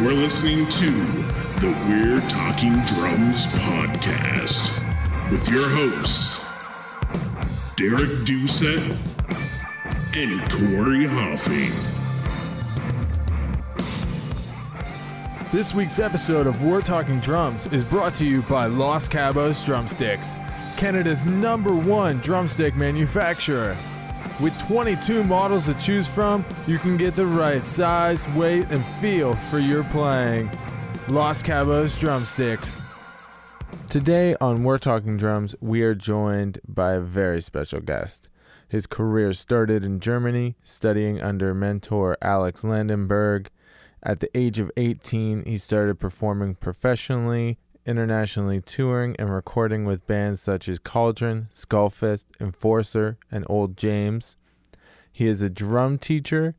You're listening to the We're Talking Drums podcast with your hosts, Derek Doucette and Corey Hoffing. This week's episode of We're Talking Drums is brought to you by Los Cabos Drumsticks, Canada's number one drumstick manufacturer. With 22 models to choose from, you can get the right size, weight, and feel for your playing. Los Cabos Drumsticks. Today on We're Talking Drums, we are joined by a very special guest. His career started in Germany, studying under mentor Alex Landenberg. At the age of 18, he started performing professionally, internationally touring and recording with bands such as Cauldron, Skullfist, Enforcer, and Old James. He is a drum teacher.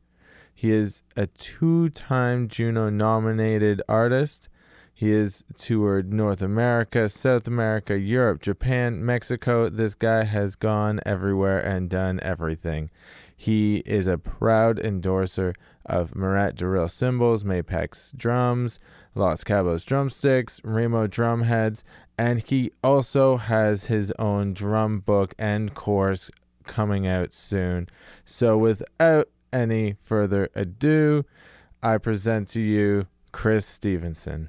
He is a two time Juno nominated artist. He has toured North America, South America, Europe, Japan, Mexico. This guy has gone everywhere and done everything. He is a proud endorser of Murat Diril cymbals, Mapex drums, Los Cabos drumsticks, Remo drumheads, and he also has his own drum book and course coming out soon. So without any further ado, I present to you Chris Stevenson.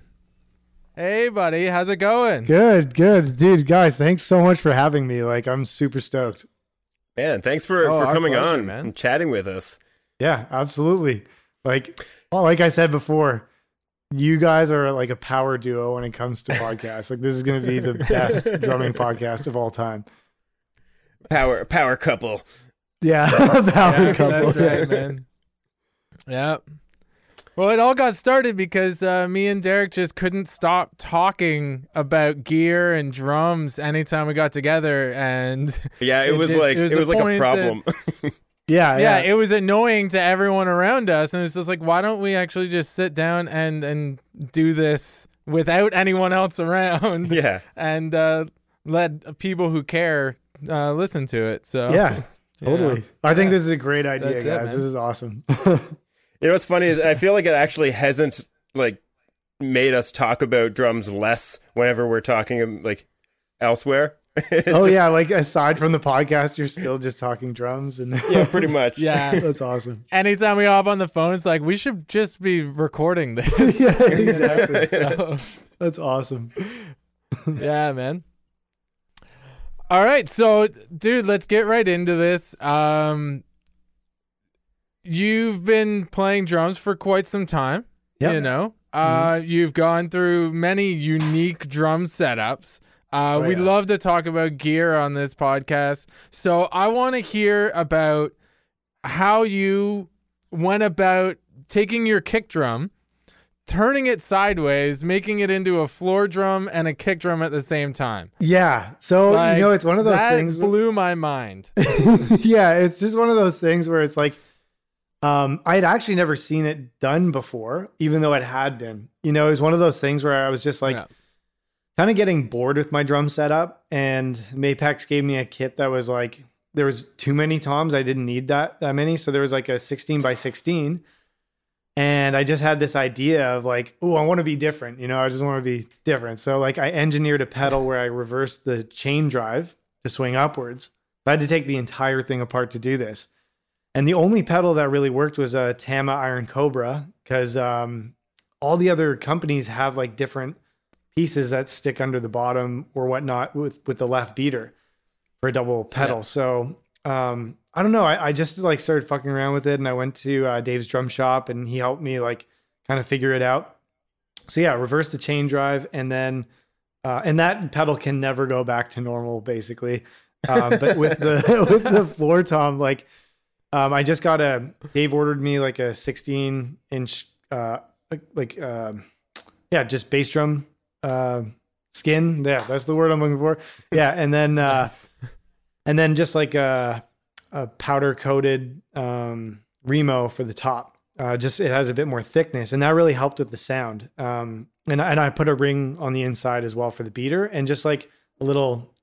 Hey buddy, how's it going? Good, good. Dude, guys, thanks so much for having me. Like I'm super stoked. Man, thanks for, Oh, for coming pleasure, on man. and chatting with us. Yeah, absolutely. Like well, like I said before, you guys are like a power duo when it comes to podcasts. Like this is going to be the best drumming podcast of all time. Power power couple. Yeah, power Yeah, couple. That's right, man. Yep. Well, it all got started because uh, me and Derek just couldn't stop talking about gear and drums anytime we got together, and Yeah, it, It was did- like it it was was, like a point problem. Yeah, yeah, yeah. it was annoying to everyone around us, and it's just like, why don't we actually just sit down and and do this without anyone else around, yeah. and uh, let people who care uh, listen to it. So yeah, totally. I think Yeah. this is a great idea, That's guys. man. this is awesome. You know what's funny is I feel like it actually hasn't like made us talk about drums less whenever we're talking like elsewhere. oh yeah, like aside from the podcast, you're still just talking drums and yeah, pretty much. yeah. that's awesome. anytime we hop on the phone, it's like we should just be recording this. yeah, exactly. So, That's awesome. yeah, man. All right, so dude, let's get right into this. Um, you've been playing drums for quite some time. Yeah. You know, uh, you've gone through many unique drum setups. Uh, Oh, yeah. love to talk about gear on this podcast. So I want to hear about how you went about taking your kick drum, turning it sideways, making it into a floor drum and a kick drum at the same time. Yeah. So Like, you know, it's one of those that things. blew my mind. yeah, it's just one of those things where it's like, um, I had actually never seen it done before, even though it had been. You know, it was one of those things where I was just like, Yeah. Kind of getting bored with my drum setup, and Mapex gave me a kit that was like there was too many toms. I didn't need that that many, so there was like a 16 by 16, and I just had this idea of like, oh, I want to be different. You know, I just want to be different. So like, I engineered a pedal where I reversed the chain drive to swing upwards. I had to take the entire thing apart to do this. And the only pedal that really worked was a Tama Iron Cobra because um, all the other companies have like different pieces that stick under the bottom or whatnot with with the left beater for a double pedal. Yeah. So um, I don't know. I, I just like started fucking around with it, and I went to uh, Dave's drum shop, and he helped me like kind of figure it out. So yeah, reverse the chain drive, and then uh, and that pedal can never go back to normal, basically. Um, but with the with the floor tom, like um, I just got a Dave ordered me like a 16 inch uh, like, like um yeah, just bass drum uh, skin. Yeah, that's the word I'm looking for. Yeah, and then uh, Nice. and then just like a, a powder coated um, Remo for the top. Uh, just it has a bit more thickness, and that really helped with the sound. Um, and I- and I put a ring on the inside as well for the beater, and just like a little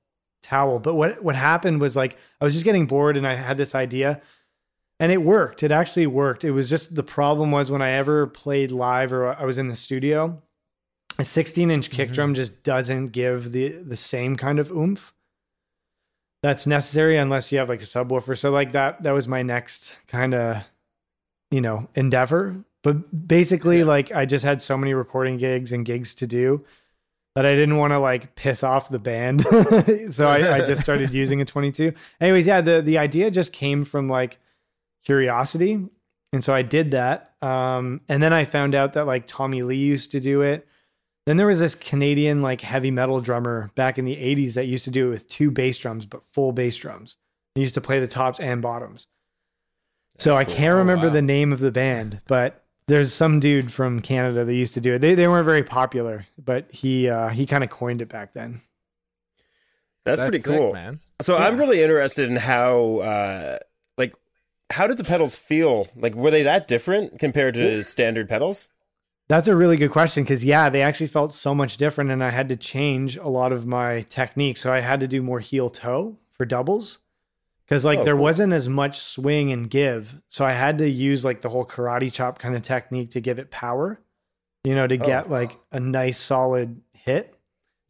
towel. But what what happened was like I was just getting bored, and I had this idea, and it worked. It actually worked. It was just the problem was when I ever played live or I was in the studio, a 16 inch kick Mhm. drum just doesn't give the the same kind of oomph that's necessary unless you have like a subwoofer. So like that that was my next kind of you know endeavor. But basically, Yeah. like I just had so many recording gigs and gigs to do that I didn't want to like piss off the band. so I, I just started using a 22. Anyways, yeah, the the idea just came from like curiosity. And so I did that. Um, and then I found out that like Tommy Lee used to do it. Then there was this Canadian like heavy metal drummer back in the 80s that used to do it with two bass drums, but full bass drums. He used to play the tops and bottoms. so I cool. can't Oh, remember wow. the name of the band, but there's some dude from Canada that used to do it. They they weren't very popular, but he uh, he kind of coined it back then. That's, pretty sick, cool. man. So I'm really interested in how, uh, like, how did the pedals feel? Like, were they that different compared to standard pedals? That's a really good question because yeah, they actually felt so much different, and I had to change a lot of my technique. So I had to do more heel toe for doubles because like Oh, there cool. wasn't as much swing and give. So I had to use like the whole karate chop kind of technique to give it power, you know, to Oh. get like a nice solid hit.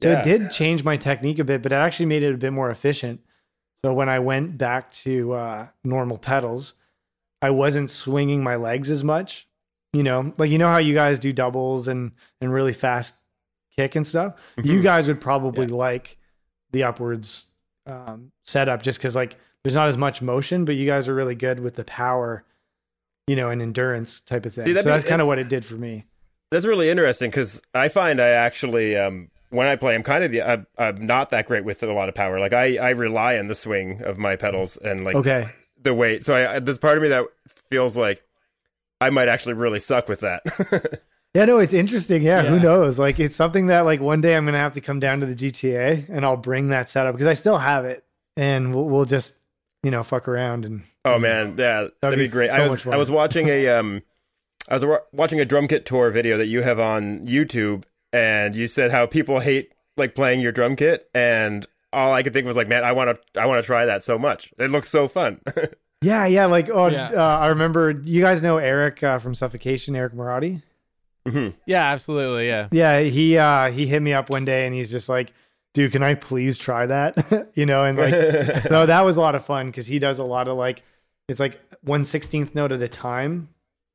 So Yeah. it did change my technique a bit, but it actually made it a bit more efficient. So when I went back to uh, normal pedals, I wasn't swinging my legs as much. You know, like you know how you guys do doubles and and really fast kick and stuff. You Mhm. guys would probably like the upwards um, setup just because like there's not as much motion, but you guys are really good with the power, you know, and endurance type of thing. See, so be- that's kind of what it did for me. That's really interesting because I find I actually, um, when I play, I'm kind of the, I'm, I'm not that great with a lot of power. Like I, I rely on the swing of my pedals and like Okay. the weight. So I, there's part of me that feels like I might actually really suck with that. Yeah, no, it's interesting. Yeah, who knows? Like, it's something that like one day I'm gonna have to come down to the GTA and I'll bring that setup because I still have it, and we'll we'll just you know fuck around and Oh man, yeah, that'd, be be, great. so I was. I was watching a um, I was watching a drum kit tour video that you have on YouTube, and you said how people hate like playing your drum kit, and all I could think was like, man, I want to I want to try that so much. It looks so fun. yeah, yeah. Like, oh, Yeah. Uh, I remember you guys know Eric uh, from Suffocation, Eric Morotti. Mhm. Yeah, absolutely. Yeah. Yeah, he uh he hit me up one day and he's just like, dude, can I please try that? you know, and like so that was a lot of fun because he does a lot of like it's like one sixteenth note at a time,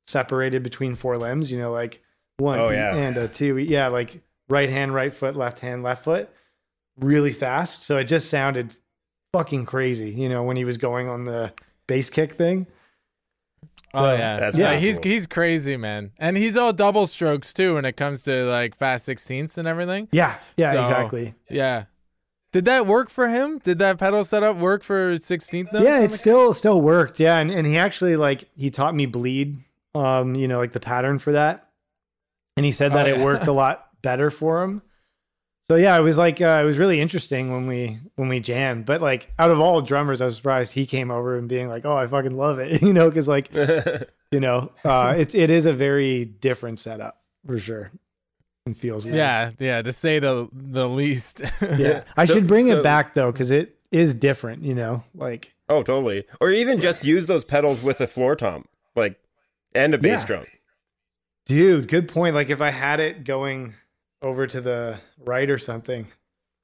separated between four limbs. You know, like one Oh, yeah. and a two. Yeah, like right hand, right foot, left hand, left foot, really fast. So it just sounded fucking crazy. You know, when he was going on the bass kick thing. Oh Yeah. yeah, That's yeah. He's cool. he's crazy, man, and he's all double strokes too when it comes to like fast sixteenths and everything. Yeah, yeah, So- exactly. Yeah. Did that work for him? Did that pedal setup work for sixteenth notes? yeah it the- still still worked yeah and, and he actually like he taught me bleed um you know like the pattern for that and he said Oh, that it worked a lot better for him so yeah it was like uh, it was really interesting when we when we jammed but like out of all drummers i was surprised he came over and being like oh i fucking love it you know because like you know uh it, it is a very different setup for sure and feels weird. Yeah, yeah. To say the the least. yeah i So- should bring so- it back though because it is different you know like oh, totally. Or even just use those pedals with a floor tom, like and a bass Yeah. drum. Dude, good point. Like if I had it going over to the right or something.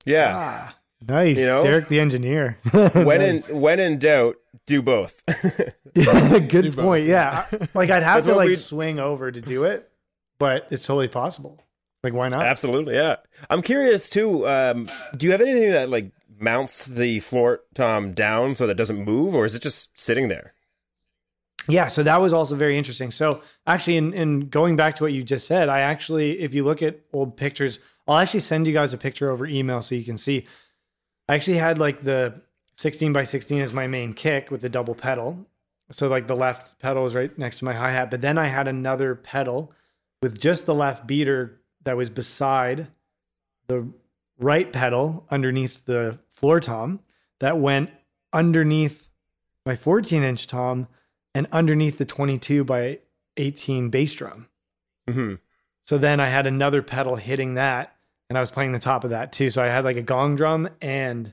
Yeah. Ah, nice. You know? Derek the engineer. when Nice. in when in doubt, do both. Yeah, good Do both, point. Yeah. Like I'd have That's to like we- swing over to do it, but it's totally possible. Like why not? Absolutely, yeah. I'm curious too. Um, do you have anything that like mounts the floor tom down so that it doesn't move, or is it just sitting there? Yeah, so that was also very interesting. So actually, in, in going back to what you just said, I actually, if you look at old pictures, I'll actually send you guys a picture over email so you can see. I actually had like the 16 by 16 as my main kick with the double pedal. So like the left pedal is right next to my hi hat, but then I had another pedal with just the left beater that was beside the right pedal underneath the floor tom that went underneath my 14 inch tom and underneath the 22 by 18 bass drum. hmm So then I had another pedal hitting that, and I was playing the top of that too. So I had like a gong drum and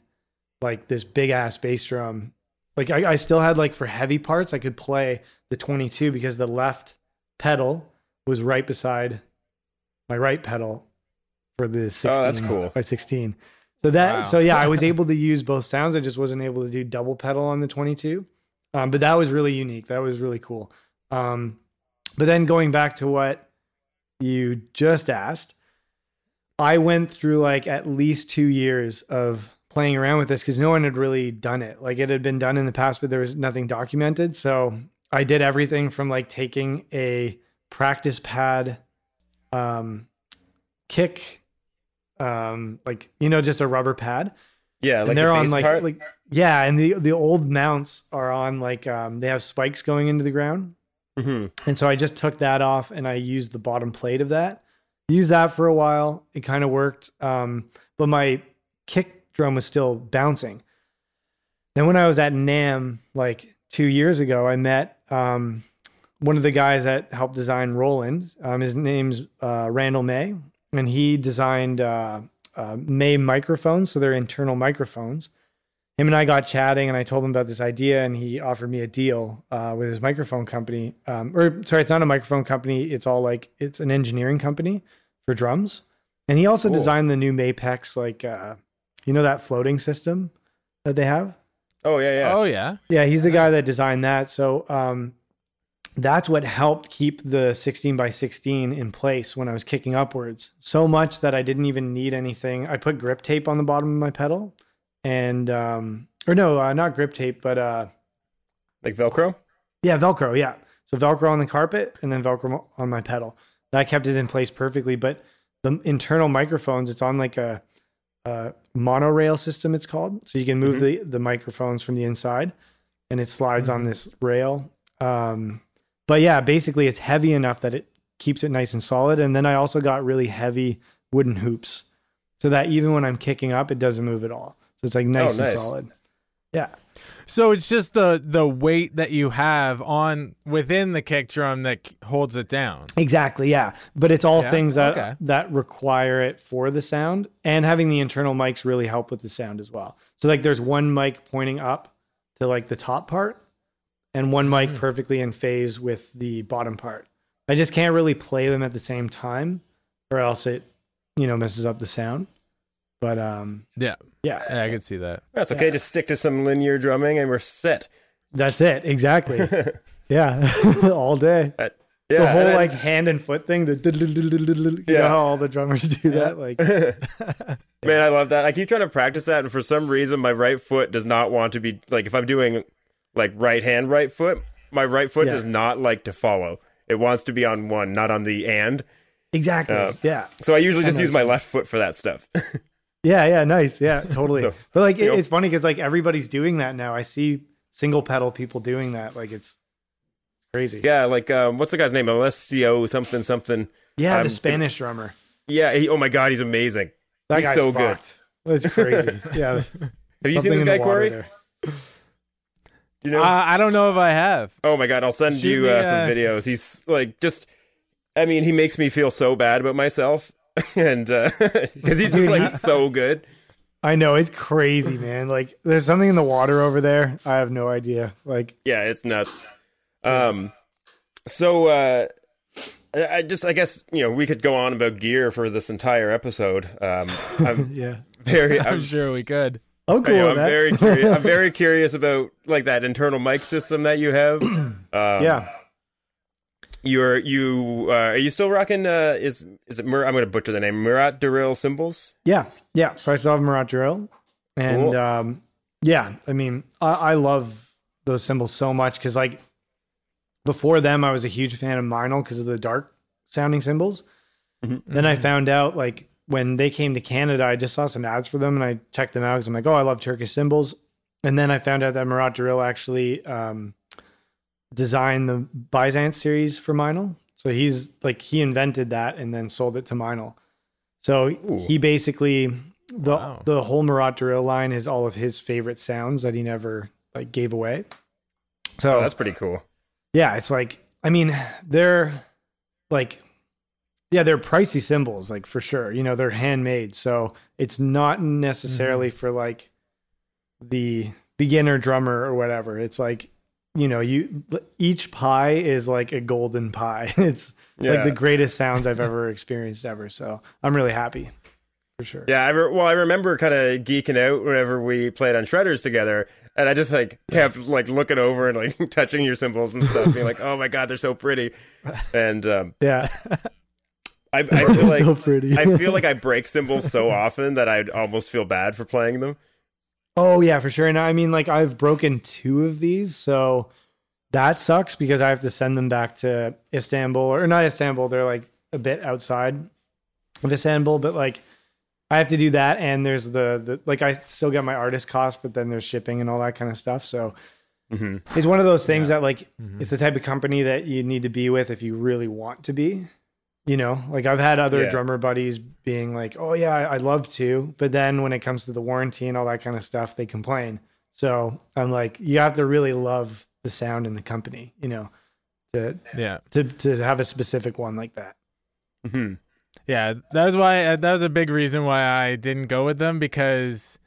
like this big ass bass drum like I, I still had like for heavy parts, I could play the 22 because the left pedal was right beside my right pedal for the 16 Oh, that's cool. by 16. So that Wow. so yeah, I was able to use both sounds. I just wasn't able to do double pedal on the 22. Um, but that was really unique. That was really cool. Um, but then going back to what you just asked, I went through like at least two years of playing around with this because no one had really done it. Like it had been done in the past, but there was nothing documented. So I did everything from like taking a practice pad, um, kick, um, like you know, just a rubber pad, Yeah, like and they're the on like part? like yeah, and the the old mounts are on like um, they have spikes going into the ground. Mhm. And so I just took that off and I used the bottom plate of that. Used that for a while. It kind of worked. Um, but my kick drum was still bouncing. Then when I was at NAMM like two years ago, I met um, one of the guys that helped design Roland. Um, his name's uh, Randall May, and he designed uh, uh, May microphones. So they're internal microphones him and I got chatting, and I told him about this idea, and he offered me a deal uh, with his microphone company. Um, or sorry, it's not a microphone company; it's all like it's an engineering company for drums. And he also Cool. designed the new Mapex, like uh, you know that floating system that they have. Oh yeah, yeah. Oh yeah. Yeah, he's the guy that designed that. So um, that's what helped keep the 16 by 16 in place when I was kicking upwards. So much that I didn't even need anything. I put grip tape on the bottom of my pedal, and um, or no, uh, not grip tape, but uh, Like Velcro. yeah, Velcro. Yeah, so Velcro on the carpet and then Velcro on my pedal. That kept it in place perfectly. But the internal microphones, it's on like a, a monorail system. It's called, so you can move the the microphones from the inside, and it slides on this rail. Um, but yeah, basically, it's heavy enough that it keeps it nice and solid. And then I also got really heavy wooden hoops, so that even when I'm kicking up, it doesn't move at all. So it's like nice, nice. and solid. Yeah. So it's just the the weight that you have on within the kick drum that holds it down. Exactly, yeah. But it's all Yeah? things that Okay. that require it for the sound, and having the internal mics really help with the sound as well. So like, there's one mic pointing up to like the top part, and one mic Mhm. perfectly in phase with the bottom part. I just can't really play them at the same time, or else it, you know, messes up the sound. But um, Yeah. yeah, Yeah, I could see that. That's okay. Just stick to some linear drumming, and we're set. that's it exactly. yeah, all day. yeah, the whole and I- like hand and foot thing. The you Yeah. know how all the drummers do that. Like Man, I love that. I keep trying to practice that, and for some reason, my right foot does not want to be like if I'm doing like right hand, right foot. My right foot Yeah. does not like to follow. It wants to be on one, not on the and. exactly. Uh, yeah. So I usually just know use my left foot for that stuff. Yeah, yeah, nice. Yeah, totally. So, but like, it, it's funny because like everybody's doing that now. I see single pedal people doing that. Like, it's crazy. yeah, like um, what's the guy's name? Alessio something something. Yeah, I'm- the Spanish drummer. Yeah. He, oh my god, he's amazing. That He's guy's so good. That's crazy. Yeah. Have you seen this guy, Corey? there. Do you know? Uh, I don't know if I have. Oh my god, I'll send Shoot you me, uh, some videos. He's like just I mean, he makes me feel so bad about myself and uh cuz he's just like so good. I know it's crazy, man. Like, there's something in the water over there. I have no idea. Like, Yeah, it's nuts. Um so uh I I just I guess, you know, we could go on about gear for this entire episode. Um I'm yeah. very I'm I'm, sure we could. Oh, cool. you know, I'm that. very curious I'm very curious about like that internal mic system that you have. Um yeah. You're you uh, are you still rocking uh is is it Mur- I'm going to butcher the name Murat Duril cymbals? Yeah, yeah. So I still have Murat Diril, and Cool. um, yeah, I mean, I, I love those cymbals so much because like before them, I was a huge fan of Meinl because of the dark sounding cymbals. Mhm. Then I found out like when they came to Canada, I just saw some ads for them and I checked them out because I'm like, oh, I love Turkish cymbals. And then I found out that Murat Diril actually um, designed the Byzance series for Meinl. So he's like he invented that and then sold it to Meinl. So Ooh. he basically the Wow. the whole Murat Diril line is all of his favorite sounds that he never like gave away. So Oh, that's pretty cool. yeah, it's like I mean, they're like yeah, they're pricey cymbals, like for sure. You know, they're handmade, so it's not necessarily mm-hmm. for like the beginner drummer or whatever. It's like, you know, you each pie is like a golden pie. It's Yeah. like the greatest sounds I've ever experienced ever. So I'm really happy for sure. Yeah, I re- well, I remember kind of geeking out whenever we played on shredders together, and I just like kept like looking over and like touching your cymbals and stuff, being like, "Oh my god, they're so pretty," and um, Yeah. I, I feel like so. I feel like I break cymbals so often that I'd almost feel bad for playing them. Oh yeah, for sure. And I mean, like I've broken two of these, so that sucks because I have to send them back to Istanbul or not Istanbul. They're like a bit outside of Istanbul, but like I have to do that. And there's the the like I still get my artist cost, but then there's shipping and all that kind of stuff. So hmm it's one of those things that like Mhm. it's the type of company that you need to be with if you really want to be. You know, like I've had other Yeah. drummer buddies being like, "Oh yeah, I- I'd love to," but then when it comes to the warranty and all that kind of stuff, they complain. So I'm like, you have to really love the sound in the company, you know, to Yeah. to to have a specific one like that. hmm Yeah, that was why that was a big reason why I didn't go with them because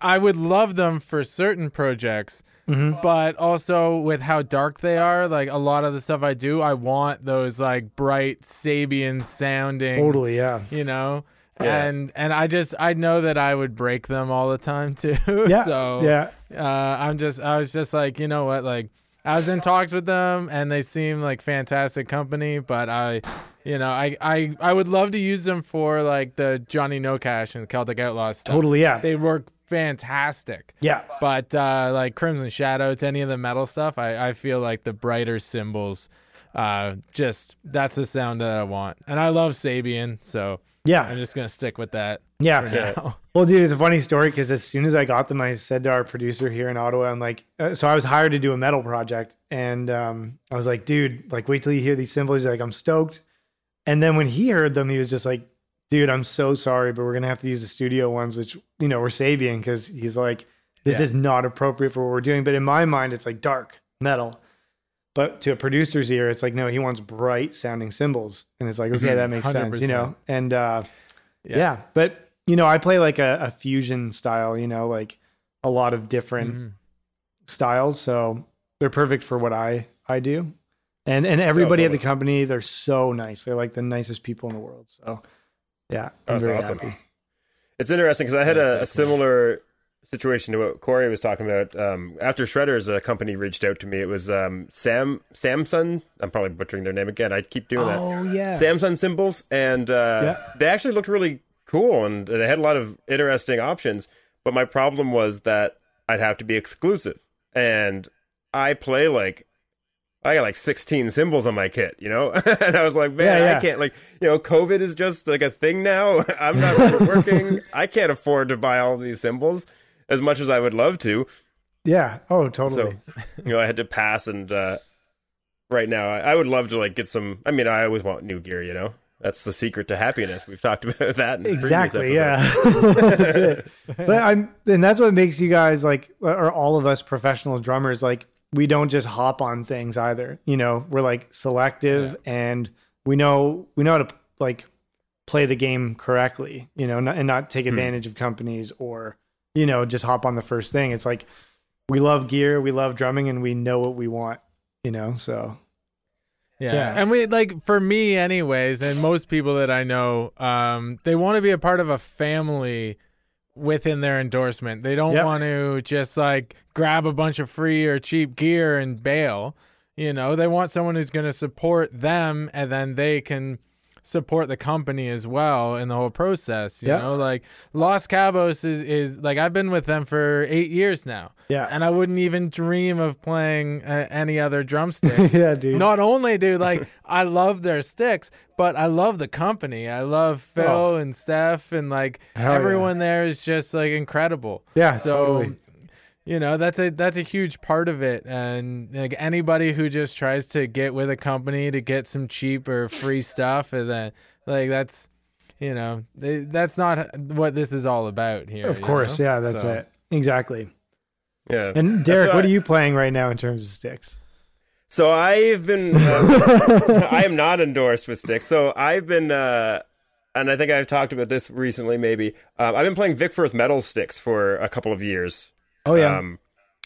I would love them for certain projects, Mhm. but also with how dark they are, like a lot of the stuff I do, I want those like bright Sabian sounding, Totally, yeah, you know. Yeah. And and I just I know that I would break them all the time too. yeah, so yeah, uh, I'm just I was just like you know what like I was in talks with them and they seem like fantastic company, but I you know I I I would love to use them for like the Johnny No Cash and Celtic Outlaws stuff. totally, yeah, They work fantastic. yeah, But uh, like Crimson Shadow to any of the metal stuff, I, I feel like the brighter cymbals, uh, just that's the sound that I want. And I love Sabian, so yeah, I'm just gonna stick with that yeah. for now. Well, dude, it's a funny story because as soon as I got them, I said to our producer here in Ottawa, I'm like, uh, so I was hired to do a metal project, and um, I was like, dude, like, wait till you hear these cymbals. He's like, I'm stoked. And then when he heard them, he was just like, dude, I'm so sorry, but we're gonna have to use the studio ones, which you know we're saving because he's like, this Yeah. is not appropriate for what we're doing. But in my mind, it's like dark metal. But to a producer's ear, it's like, no, he wants bright sounding cymbals. And it's like, okay, Mhm. that makes sense, you know? And uh, Yeah. yeah. But, you know, I play like a, a fusion style, you know, like a lot of different Mhm. styles. So they're perfect for what I, I do. And, and everybody at the company, they're so nice. They're like the nicest people in the world. So yeah, I'm That's very awesome. happy. It's interesting because I had Yeah, a, a similar situation to what Corey was talking about. Um, after Shredders, a company reached out to me. It was um, Sam Samsung. I'm probably butchering their name again. I keep doing that. Oh yeah. Samsung cymbals, and uh, Yeah. they actually looked really cool, and they had a lot of interesting options. But my problem was that I'd have to be exclusive, and I play like I got like 16 cymbals on my kit, you know, and I was like, man, Yeah, yeah. I can't like, you know, COVID is just like a thing now. I'm not working. I can't afford to buy all these cymbals as much as I would love to. yeah. Oh, totally. So, you know, I had to pass. And uh, right now, I, I would love to like get some. I mean, I always want new gear. You know, that's the secret to happiness. We've talked about that. Exactly yeah that's it but i'm and that's what makes you guys like or all of us professional drummers like we don't just hop on things either. You know we're like selective and we know we know how to like play the game correctly you know not, and not take advantage of companies or you know just hop on the first thing. It's like we love gear we love drumming and we know what we want you know so. Yeah. Yeah. And we like for me anyways, and most people that I know, um, they want to be a part of a family within their endorsement. They don't Yep. want to just like grab a bunch of free or cheap gear and bail. You know, they want someone who's going to support them and then they can support the company as well in the whole process. You Yeah. know, like Los Cabos is, is like I've been with them for eight years now. yeah And I wouldn't even dream of playing uh, any other drumsticks. yeah dude Not only, dude, like I love their sticks, but I love the company. I love Phil Oh. and Steph, and like Hell yeah. everyone there is just like incredible. yeah So, totally you know, that's a that's a huge part of it. And like anybody who just tries to get with a company to get some cheap or free stuff, and then like that's, you know, they, that's not what this is all about here. of course know? yeah that's So- it exactly Yeah. and derek what what I- are you playing right now in terms of sticks So I've been. Uh, I am not endorsed with sticks. So I've been. Uh, and I think I've talked about this recently. Maybe um, I've been playing Vic Firth metal sticks for a couple of years. Oh yeah Um,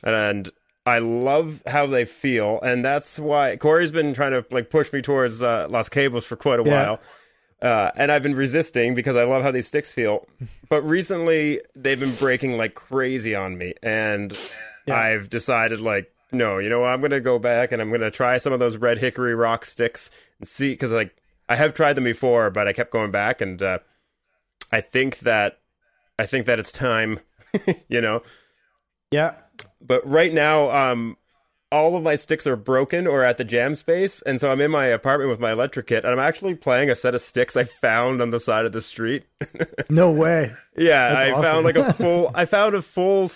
and I love how they feel, and that's why Corey's been trying to like push me towards uh, Los Cabos for quite a Yeah. while. Uh, and I've been resisting because I love how these sticks feel. But recently, they've been breaking like crazy on me, and Yeah. I've decided like, no, you know what? I'm gonna go back and I'm gonna try some of those red hickory rock sticks and see because like I have tried them before, but I kept going back, and uh, I think that I think that it's time, you know. Yeah. But right now, um, all of my sticks are broken or at the jam space, and so I'm in my apartment with my electric kit, and I'm actually playing a set of sticks I found on the side of the street. No way. yeah, That's I awesome. found like a full. I found a full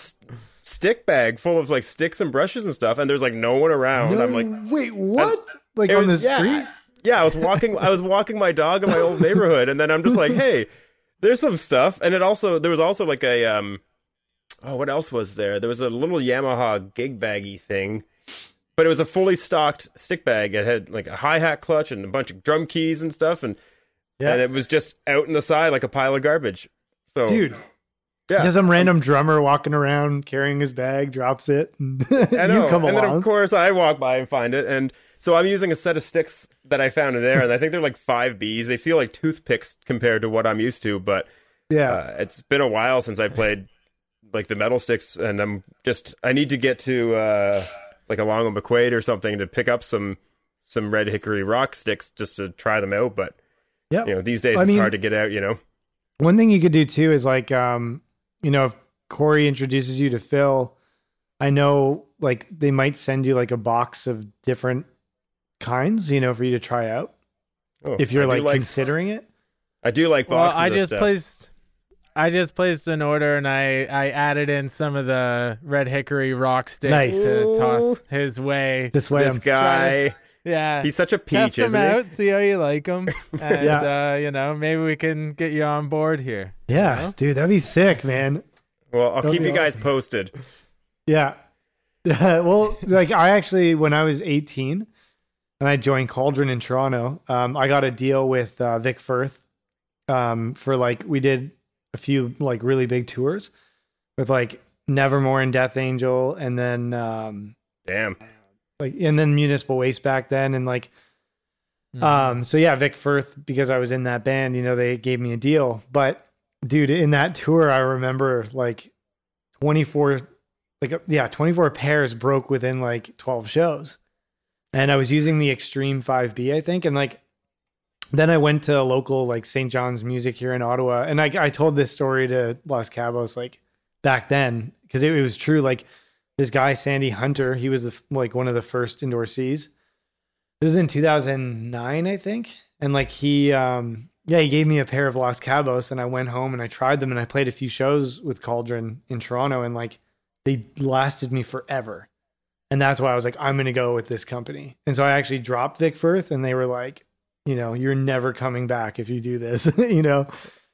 stick bag full of like sticks and brushes and stuff, and there's like no one around. No, I'm like, wait, what? Like it on the was- yeah. street? yeah, I was walking. I was walking my dog in my old neighborhood, and then I'm just like, hey, there's some stuff, and it also there was also like a um, oh, what else was there? There was a little Yamaha gig baggy thing, but it was a fully stocked stick bag. It had like a hi hat clutch and a bunch of drum keys and stuff, and Yeah. and it was just out in the side like a pile of garbage. So Dude, yeah. just some random drummer walking around carrying his bag, drops it. And you come and then of course I walk by and find it, and so I'm using a set of sticks that I found in there, and I think they're like five Bs. They feel like toothpicks compared to what I'm used to, but yeah. uh, it's been a while since I played like the metal sticks, and I'm just I need to get to uh, like Long & McQuade or something to pick up some some red hickory rock sticks just to try them out. But Yep. you know these days I it's mean- hard to get out. You know. One thing you could do too is like, um, you know, if Corey introduces you to Phil, I know like they might send you like a box of different kinds, you know, for you to try out Oh, if you're I do like, considering it. I do like Well. I of just stuff. placed. I just placed an order and I, I added in some of the red hickory rock sticks Nice. to toss his way. This way, this I'm guy. Yeah, He's such a peach, test them isn't he? out, see how you like him, and Yeah. uh, you know maybe we can get you on board here. yeah, know? dude, that'd be sick, man. Well, I'll That'll keep you guys awesome. posted. Yeah. well, like I actually, when I was 18 and I joined Cauldron in Toronto, um, I got a deal with uh, Vic Firth um, for like, we did a few like really big tours with like Nevermore and Death Angel and then um, Damn. like, and then Municipal Waste back then. And like, Mhm. um, so yeah, Vic Firth, because I was in that band, you know, they gave me a deal. But dude, in that tour, I remember like 24, like, uh, yeah, 24 pairs broke within like 12 shows. And I was using the Extreme 5B, I think. And like, then I went to a local like St. John's Music here in Ottawa. And I, I told this story to Los Cabos like back then because it, it was true. Like, this guy, Sandy Hunter, he was the, like one of the first indoor Cs this was in 2009 i think and like he um yeah he gave me a pair of los cabos and i went home and i tried them and i played a few shows with cauldron in toronto and like they lasted me forever and that's why i was like i'm gonna go with this company and so i actually dropped vic firth and they were like you know you're never coming back if you do this you know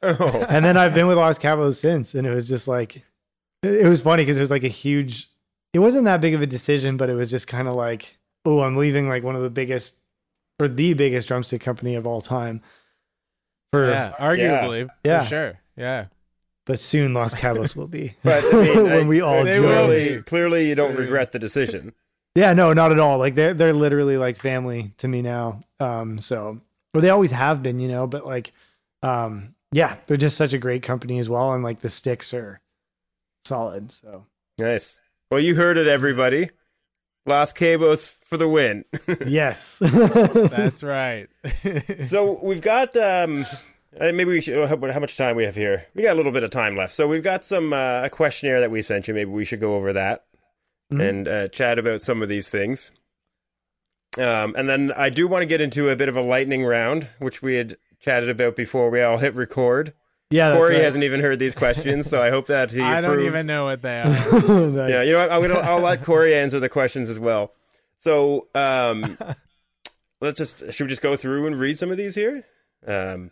Oh. and then I've been with Los Cabos since, and it was just like, it it was funny because it was like a huge. It wasn't that big of a decision, but it was just kind of like, oh, I'm leaving like one of the biggest, or the biggest drumstick company of all time. For yeah, arguably, Yeah. for sure. Yeah, but soon Los Cabos will be. But I mean, when I- we all they join. will clearly, be. clearly, you don't Soon. regret the decision. Yeah, no, not at all. Like they're they're literally like family to me now. Um, so well, they always have been, you know. But like, um, yeah, they're just such a great company as well, and like the sticks are solid. So Nice. Well, you heard it, everybody. Los Cabos for the win. yes, that's right. so we've got um, uh, maybe we should. How, how much time we have here? We got a little bit of time left, so we've got some uh, a questionnaire that we sent you. Maybe we should go over that Mhm. and uh, chat about some of these things. Um, and then I do want to get into a bit of a lightning round, which we had chatted about before we all hit record. yeah. that's Corey right. hasn't even heard these questions, so I hope that he I don't even know what they are. Nice. Yeah, you know what? I'm gonna I'll let Corey answer the questions as well. So, um, let's just should we just go through and read some of these here? Um,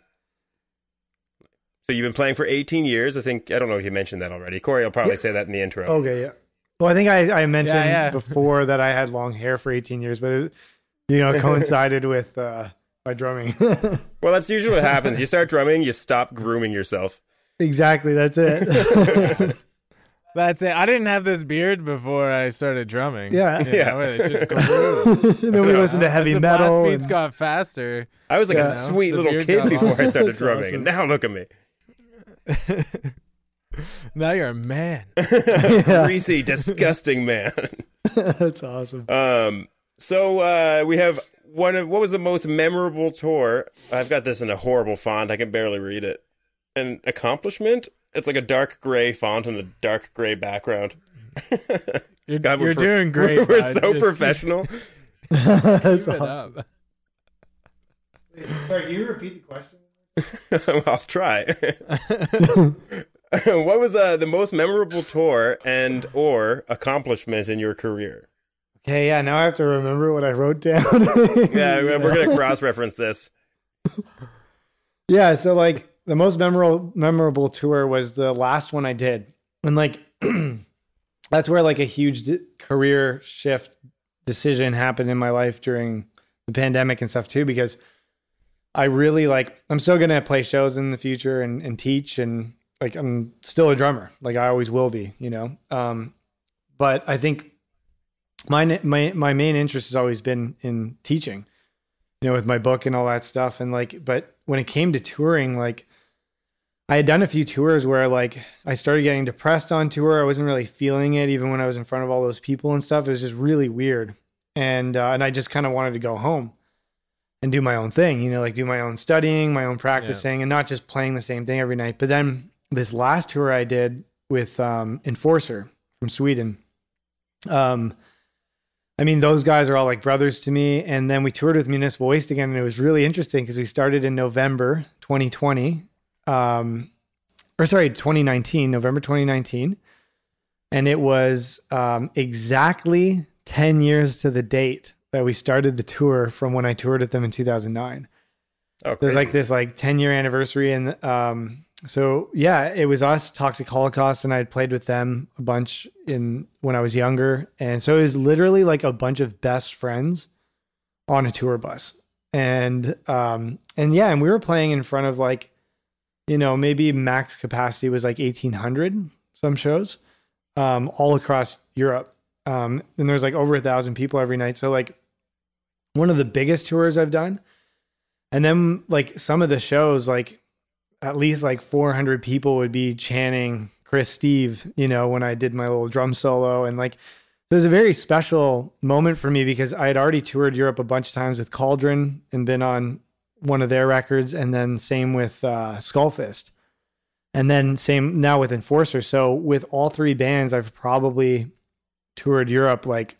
so you've been playing for 18 years. I think I don't know if you mentioned that already. Corey will probably Yeah. say that in the intro. Okay, yeah. Well, I think I, I mentioned Yeah, yeah. before that I had long hair for 18 years, but it, you know, coincided with uh, my drumming. Well, that's usually what happens. You start drumming, you stop grooming yourself. exactly, that's it. That's it. I didn't have this beard before I started drumming. Yeah. You Yeah. know, it just grew. and then we listened to heavy the metal. blast beats and- got faster. I was like Yeah. a sweet The little kid before I started drumming, awesome. and now look at me, Now you're a man. greasy, disgusting man. That's awesome. Um, so uh, we have one of what was the most memorable tour? I've got this in a horrible font. I can barely read it. An accomplishment. It's like a dark gray font on a dark gray background. You're, God, we're you're pro- doing great. We're, bud. so Just professional. That's awesome. up. Sorry, can you repeat the question? I'll try. what was uh, the most memorable tour and or accomplishment in your career? Okay, yeah. Now I have to remember what I wrote down. Yeah, we're gonna cross reference this. Yeah, so like the most memorable memorable tour was the last one I did, and like that's where like a huge d- career shift decision happened in my life during the pandemic and stuff too, because I really like I'm still gonna play shows in the future and, and teach and like I'm still a drummer, like I always will be, you know. Um, but I think my my my main interest has always been in teaching you know, with my book and all that stuff. And like, but when it came to touring, like, I had done a few tours where like I started getting depressed on tour. I wasn't really feeling it, even when I was in front of all those people and stuff. It was just really weird, and uh, and I just kind of wanted to go home and do my own thing, you know, like do my own studying, my own practicing, and not just playing the same thing every night. But then this last tour I did with um, Enforcer from Sweden, um, I mean, those guys are all like brothers to me. And then we toured with Municipal Waste again, and it was really interesting because we started in November 2020, um, or sorry, 2019, November 2019, and it was um, exactly 10 years to the date that we started the tour from when I toured with them in 2009 Oh, there's like this like 10 year anniversary and um so yeah it was us toxic holocaust and i had played with them a bunch in when i was younger. And so it was literally like a bunch of best friends on a tour bus. And um and yeah and we were playing in front of like you know maybe max capacity was like 1800 some shows um all across europe. Um and there's like over a thousand people every night. So like one of the biggest tours i've done. And then like some of the shows, like at least like 400 people would be chanting Chris Steve, you know, when I did my little drum solo. And like, it was a very special moment for me because I had already toured Europe a bunch of times with Cauldron and been on one of their records. And then same with uh, Skullfist. And then same now with Enforcer. So with all three bands, I've probably toured Europe like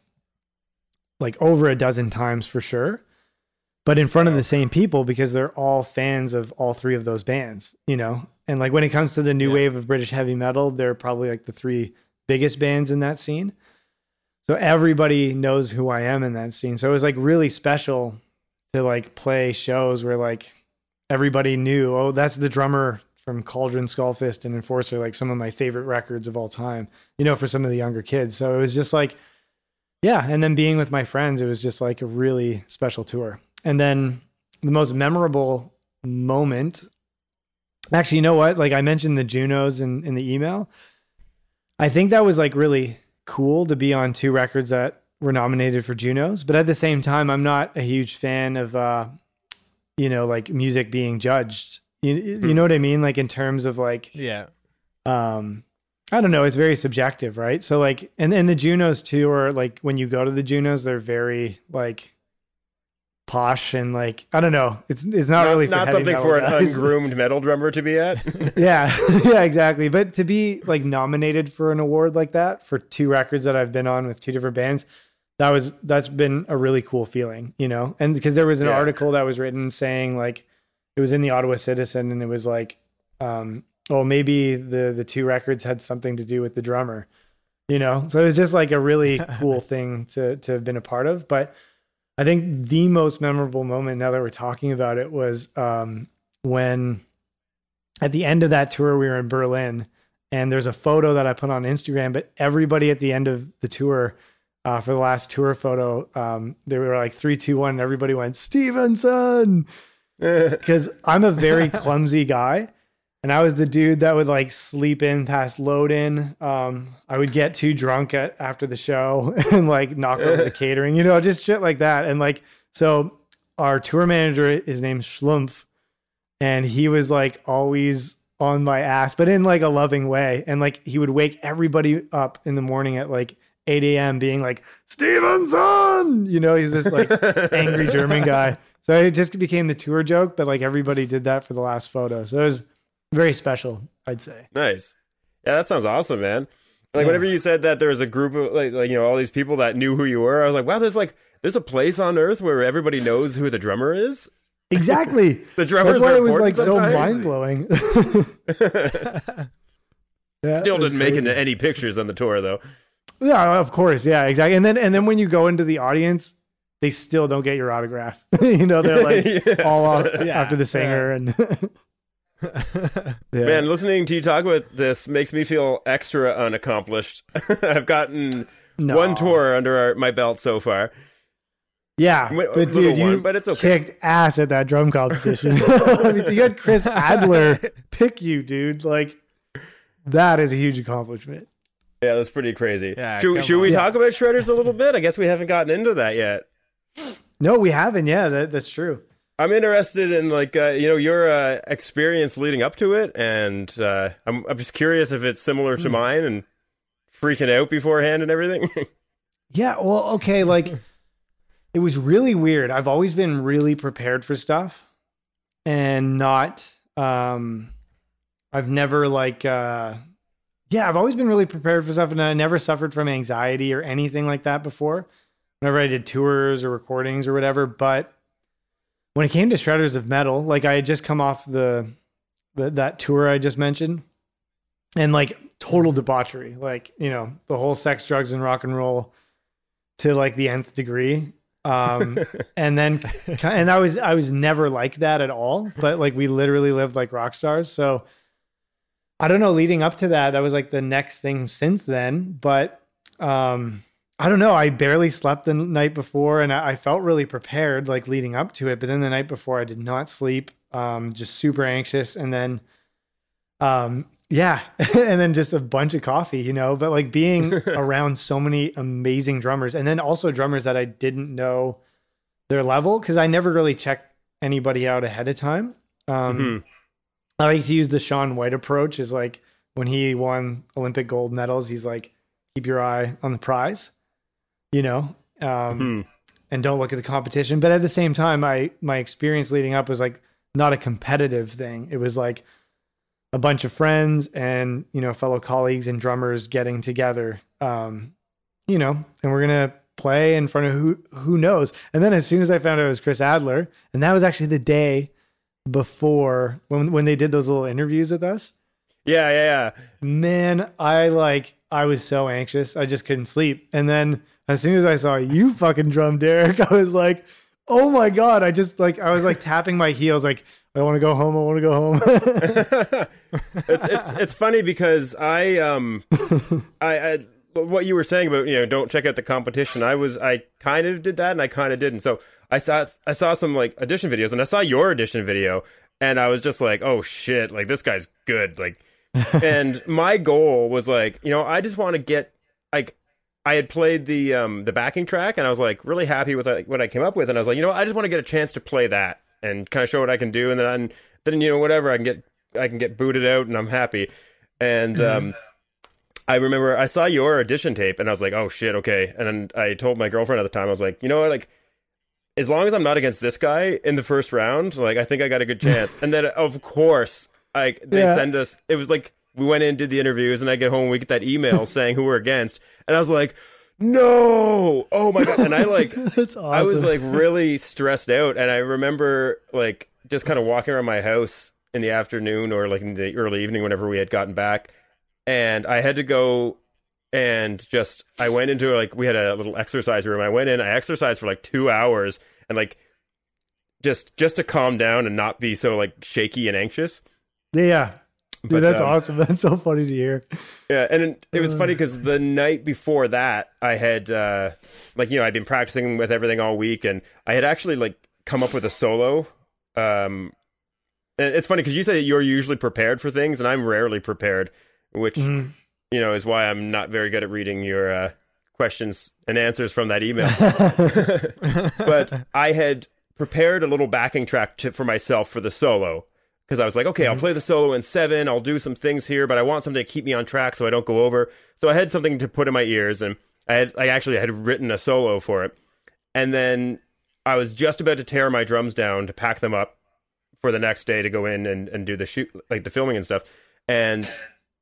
like over a dozen times for sure but in front of the same people because they're all fans of all three of those bands, you know? And like when it comes to the new Yeah. wave of British heavy metal, they're probably like the three biggest bands in that scene. So everybody knows who I am in that scene. So it was like really special to like play shows where like everybody knew, oh, that's the drummer from Cauldron, Skullfist, and Enforcer, like some of my favorite records of all time, you know, for some of the younger kids. So it was just like, yeah. And then being with my friends, it was just like a really special tour. And then the most memorable moment, actually, you know what? Like I mentioned the Junos in, in the email. I think that was like really cool to be on two records that were nominated for Junos. But at the same time, I'm not a huge fan of, uh, you know, like music being judged. You, you know what I mean? Like in terms of like, Yeah. um i don't know it's very subjective right so like and and the junos too are like when you go to the junos they're very like posh and like i don't know. It's it's not, not, really for not something for an ungroomed metal drummer to be at. yeah. Yeah exactly. But to be like nominated for an award like that for two records that i've been on with two different bands that was that's been a really cool feeling you know? And because there was an Yeah. article that was written saying like it was in the ottawa citizen and it was like um oh maybe the the two records had something to do with the drummer you know? So it was just like a really cool thing to to have been a part of. But i think the most memorable moment now that we're talking about it was um when at the end of that tour we were in berlin and there's a photo that i put on instagram but everybody at the end of the tour uh, for the last tour photo um, they were like three two one and everybody went stevenson! Because i'm a very clumsy guy and I was the dude that would like sleep in past load in. Um, I would get too drunk at after the show and like knock over the catering, you know, just shit like that. And like, so our tour manager is named Schlumpf, and he was like always on my ass, but in like a loving way. And like he would wake everybody up in the morning at like 8 a.m. being like, Stevenson, you know, he's this like angry German guy. So it just became the tour joke, but like everybody did that for the last photo. So it was very special, I'd say. Nice. Yeah, that sounds awesome, man. Like Yeah. whenever you said that there was a group of like, like you know all these people that knew who you were, I was like, wow, there's like there's a place on Earth where everybody knows who the drummer is. Exactly. The drummers That's why it was like important so mind blowing. yeah, Still didn't make into any pictures on the tour though. Yeah, of course. Yeah, exactly. And then and then when you go into the audience, they still don't get your autograph. you know, they're like Yeah. all off Yeah, after the singer and yeah. Man, listening to you talk about this makes me feel extra unaccomplished. I've gotten No. one tour under our, my belt so far. Yeah, Wait, a but little dude, you but it's okay. kicked ass at that drum competition. I mean, you had Chris Adler pick you, dude. Like that is a huge accomplishment. Yeah, that's pretty crazy. Yeah, should should we on. talk about shredders a little bit? I guess we haven't gotten into that yet. No, we haven't. Yeah, that, that's true. I'm interested in like uh, you know your uh, experience leading up to it, and uh, I'm I'm just curious if it's similar to mine and freaking out beforehand and everything. Yeah, well, okay, like it was really weird. I've always been really prepared for stuff and not um I've never like uh yeah, I've always been really prepared for stuff and I never suffered from anxiety or anything like that before. Whenever I did tours or recordings or whatever, but when it came to Shredders of Metal, like I had just come off the, the that tour I just mentioned and like total debauchery, like, you know, the whole sex, drugs and rock and roll to like the nth degree. Um and then and i was i was never like that at all but like we literally lived like rock stars. So i don't know leading up to that that was like the next thing since then but um i don't know i barely slept the night before and i, I felt really prepared like leading up to it but then the night before i did not sleep um just super anxious and then um yeah and then just a bunch of coffee you know but like being around so many amazing drummers and then also drummers that i didn't know their level because i never really checked anybody out ahead of time um Mhm. i like to use the Shaun White approach is like when he won olympic gold medals he's like keep your eye on the prize you know um Mhm. and don't look at the competition. But at the same time, my my experience leading up was like not a competitive thing. It was like a bunch of friends and you know fellow colleagues and drummers getting together. Um, you know, and we're gonna play in front of who who knows. And then as soon as I found out it was Chris Adler, and that was actually the day before when when they did those little interviews with us. Yeah, yeah, yeah. Man, I like I was so anxious. I just couldn't sleep. And then as soon as I saw you fucking drum, Derek, I was like, oh my God. I just like I was like tapping my heels like I want to go home. I want to go home. it's it's it's funny because I um I, I what you were saying about you know don't check out the competition. I was I kind of did that and I kind of didn't. So I saw I saw some like audition videos and I saw your audition video and I was just like oh shit like this guy's good like and my goal was like you know I just want to get like I had played the um the backing track and I was like really happy with like, what I came up with and I was like you know I just want to get a chance to play that and kind of show what I can do and then then you know whatever I can get I can get booted out and I'm happy. And um I remember I saw your audition tape and I was like oh shit okay. And then I told my girlfriend at the time I was like you know what like as long as I'm not against this guy in the first round like I think I got a good chance. And then of course like they Yeah. send us it was like we went in did the interviews and I get home and we get that email saying who we're against and I was like no oh my god and I like awesome. I was like really stressed out, and I remember like just kind of walking around my house in the afternoon or like in the early evening whenever we had gotten back, and I had to go and just I went into like we had a little exercise room. I went in, I exercised for like two hours, and like just just to calm down and not be so like shaky and anxious. Yeah. Dude, But, that's um, awesome. That's so funny to hear. Yeah, and it, was funny because the night before that, I had uh, like you know I'd been practicing with everything all week, and I had actually like come up with a solo, um, And It's funny because you say that you're usually prepared for things, and I'm rarely prepared, which Mhm. you know is why I'm not very good at reading your uh, questions and answers from that email. but I had prepared a little backing track to, for myself for the solo because I was like, okay, I'll play the solo in seven. I'll do some things here, but I want something to keep me on track so I don't go over. So I had something to put in my ears, and I had I actually had written a solo for it, and then I was just about to tear my drums down to pack them up for the next day to go in and, and do the shoot like the filming and stuff. And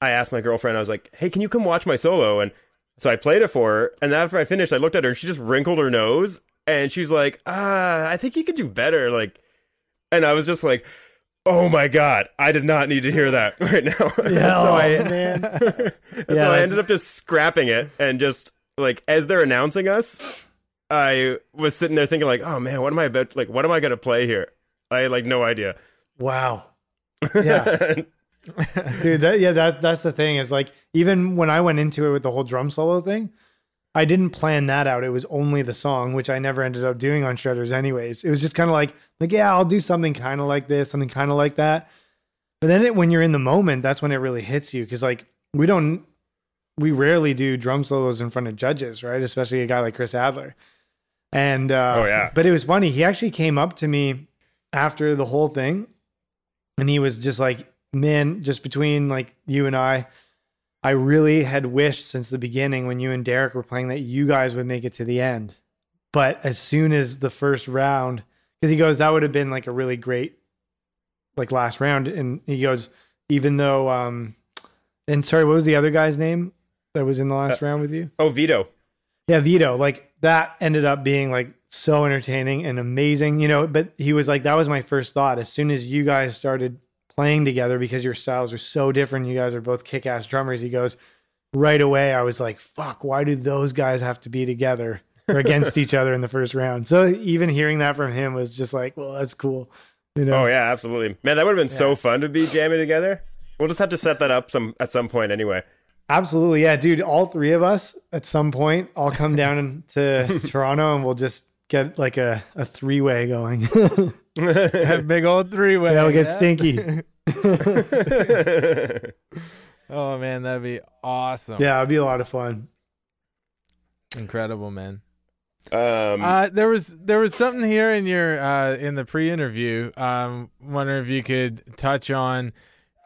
I asked my girlfriend, I was like, Hey, can you come watch my solo? And so I played it for her, and after I finished, I looked at her and she just wrinkled her nose and she's like, Ah, I think you could do better. Like and I was just like, Oh my god, I did not need to hear that right now. Yeah, so oh, I, man. so I ended up just scrapping it and just like as they're announcing us, I was sitting there thinking like, oh man, what am I about? Like, what am I gonna play here? I had like no idea. Wow. Yeah. Dude, that yeah, that that's the thing is like even when I went into it with the whole drum solo thing, I didn't plan that out. It was only the song, which I never ended up doing on Shredders anyways. It was just kind of like like yeah, I'll do something kind of like this, something kind of like that. But then it, when you're in the moment, that's when it really hits you cuz like we don't we rarely do drum solos in front of judges, right? Especially a guy like Chris Adler. And uh Oh, yeah. but it was funny. He actually came up to me after the whole thing and he was just like, "Man, just between like you and I, I really had wished since the beginning when you and Derek were playing that you guys would make it to the end. But as soon as the first round, because he goes, that would have been like a really great like last round, and he goes, even though, um, and sorry, what was the other guy's name that was in the last round with you? oh, Vito. Yeah, Vito. Like that ended up being like so entertaining and amazing, you know. But he was like, that was my first thought. As soon as you guys started playing together, because your styles are so different, you guys are both kick ass drummers. He goes, right away, I was like, fuck, why do those guys have to be together or against each other in the first round? So even hearing that from him was just like, well, that's cool, you know. Oh yeah, absolutely, man. That would have been so fun to be jamming together. We'll just have to set that up some at some point anyway. Absolutely, yeah, dude. All three of us at some point, I'll come down to Toronto and we'll just get like a, a three way going. Have big old three way. That'll get stinky. Oh man, that'd be awesome. Yeah, it'd be a lot of fun. Incredible, man. um, Uh, there was there was something here in your uh, in the pre-interview. Um, wonder if you could touch on.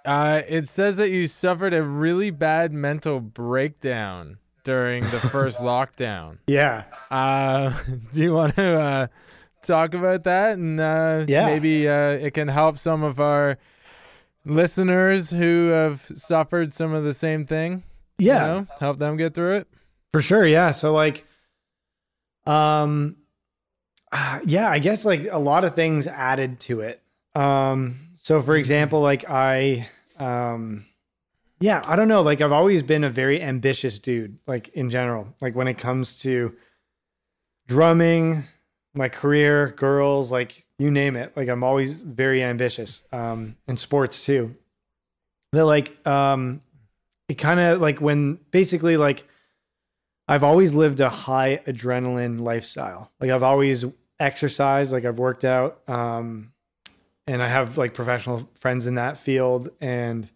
Uh, it says that you suffered a really bad mental breakdown during the first lockdown. Yeah. Uh, do you want to uh, talk about that? And uh, Yeah. maybe uh, it can help some of our listeners who have suffered some of the same thing. you Yeah. know? help them get through it. For sure, yeah. So like um yeah, I guess like a lot of things added to it. Um so for example, like I um yeah, I don't know, like I've always been a very ambitious dude like in general. Like when it comes to drumming, my career, girls, like you name it. Like I'm always very ambitious. Um in sports too. That like um it kind of like when basically like I've always lived a high adrenaline lifestyle. Like I've always exercised, like I've worked out, um, and I have like professional friends in that field, and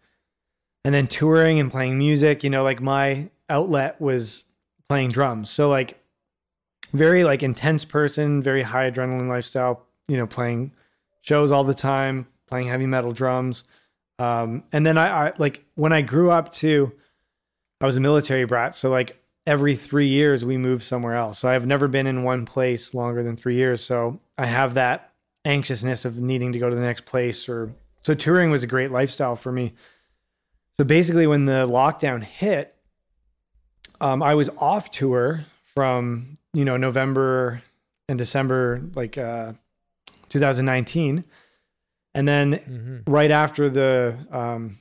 and then touring and playing music. You know, like my outlet was playing drums. So like very like intense person, very high adrenaline lifestyle. You know, playing shows all the time, playing heavy metal drums. Um, and then I, I like when I grew up too, I was a military brat. So like every three years we moved somewhere else. So I've never been in one place longer than three years. So I have that anxiousness of needing to go to the next place or so touring was a great lifestyle for me. So basically when the lockdown hit, um, I was off tour from, you know, November and December, like uh, 2019. And then Mm-hmm. right after the um,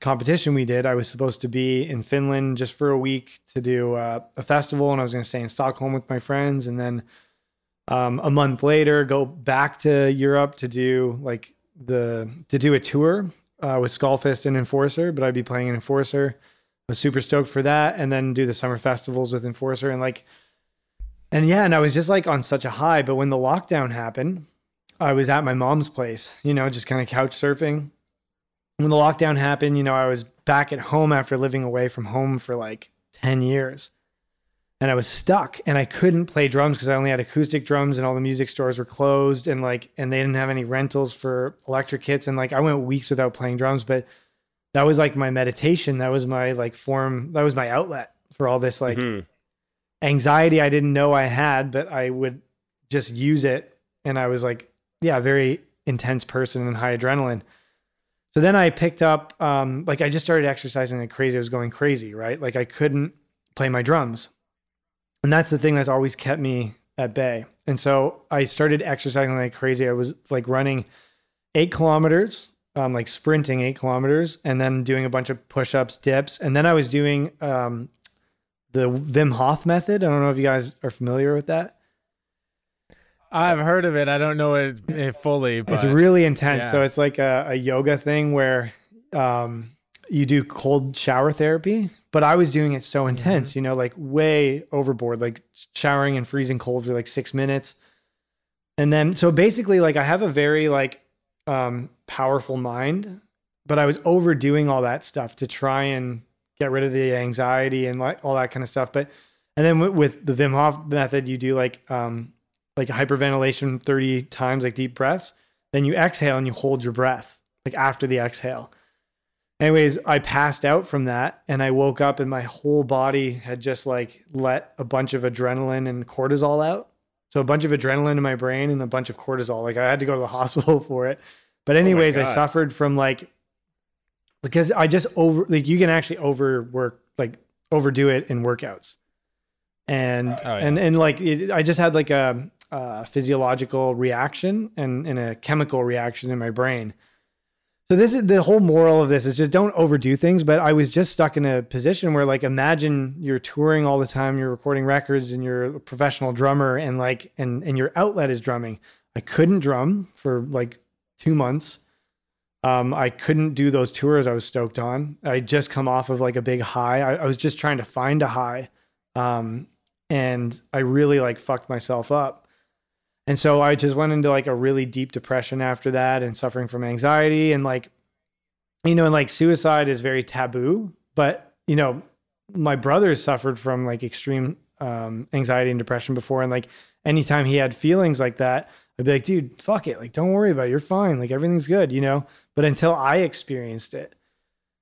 competition we did, I was supposed to be in Finland just for a week to do uh, a festival, and I was going to stay in Stockholm with my friends, and then um, a month later go back to Europe to do like the to do a tour uh, with Skullfist and Enforcer, but I'd be playing an Enforcer. I was super stoked for that, and then do the summer festivals with Enforcer, and like, and yeah, and I was just like on such a high. But when the lockdown happened, I was at my mom's place, you know, just kind of couch surfing. When the lockdown happened, you know, I was back at home after living away from home for like 10 years. And I was stuck and I couldn't play drums because I only had acoustic drums and all the music stores were closed and like and they didn't have any rentals for electric kits and like I went weeks without playing drums, but that was like my meditation. That was my like form, that was my outlet for all this like Mhm. Anxiety I didn't know I had, but I would just use it. And I was like, yeah, very intense person and high adrenaline. So then I picked up, um, like I just started exercising like crazy. I was going crazy, right? Like I couldn't play my drums. And that's the thing that's always kept me at bay. And so I started exercising like crazy. I was like running eight kilometers, um, like sprinting eight kilometers, and then doing a bunch of push ups, dips. And then I was doing um, the Wim Hof method. I don't know if you guys are familiar with that. I've heard of it. I don't know it, it fully, but it's really intense. yeah. So it's like a, a yoga thing where um, you do cold shower therapy. But I was doing it so Mm-hmm. intense, you know, like way overboard, like showering and freezing cold for like six minutes. And then, so basically, like I have a very like um, powerful mind, but I was overdoing all that stuff to try and get rid of the anxiety and like all that kind of stuff. But and then with, with the Wim Hof method, you do like um, like hyperventilation 30 times, like deep breaths. Then you exhale and you hold your breath, like after the exhale. Anyways, I passed out from that and I woke up and my whole body had just like let a bunch of adrenaline and cortisol out. So a bunch of adrenaline in my brain and a bunch of cortisol. Like I had to go to the hospital for it. But anyways, I suffered from like because I just over like you can actually overwork like overdo it in workouts. And Oh, yeah. and and like it, I just had like a, a physiological reaction and and a chemical reaction in my brain. So this is the whole moral of this is just don't overdo things. But I was just stuck in a position where like imagine you're touring all the time, you're recording records, and you're a professional drummer, and like and and your outlet is drumming. I couldn't drum for like two months. Um, I couldn't do those tours I was stoked on. I just come off of like a big high. I, I was just trying to find a high. Um, and I really like fucked myself up. And so I just went into like a really deep depression after that and suffering from anxiety and like, you know, and like suicide is very taboo, but you know, my brother suffered from like extreme um, anxiety and depression before. And like anytime he had feelings like that, I'd be like, dude, fuck it. Like, don't worry about it. You're fine. Like everything's good, you know? But until I experienced it,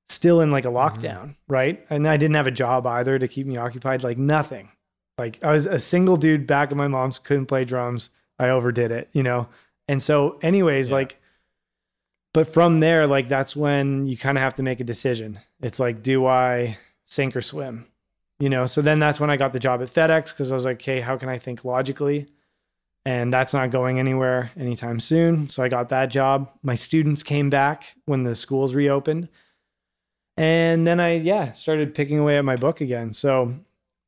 still in like a mm-hmm. lockdown, right? And I didn't have a job either to keep me occupied, like nothing. Like I was a single dude back at my mom's, couldn't play drums. I overdid it, you know? And so, anyways, like, but from there, like, that's when you kind of have to make a decision. It's like, do I sink or swim? You know? So then that's when I got the job at FedEx because I was like, okay, how can I think logically? And that's not going anywhere anytime soon. So I got that job. My students came back when the schools reopened. And then I, yeah, started picking away at my book again. So,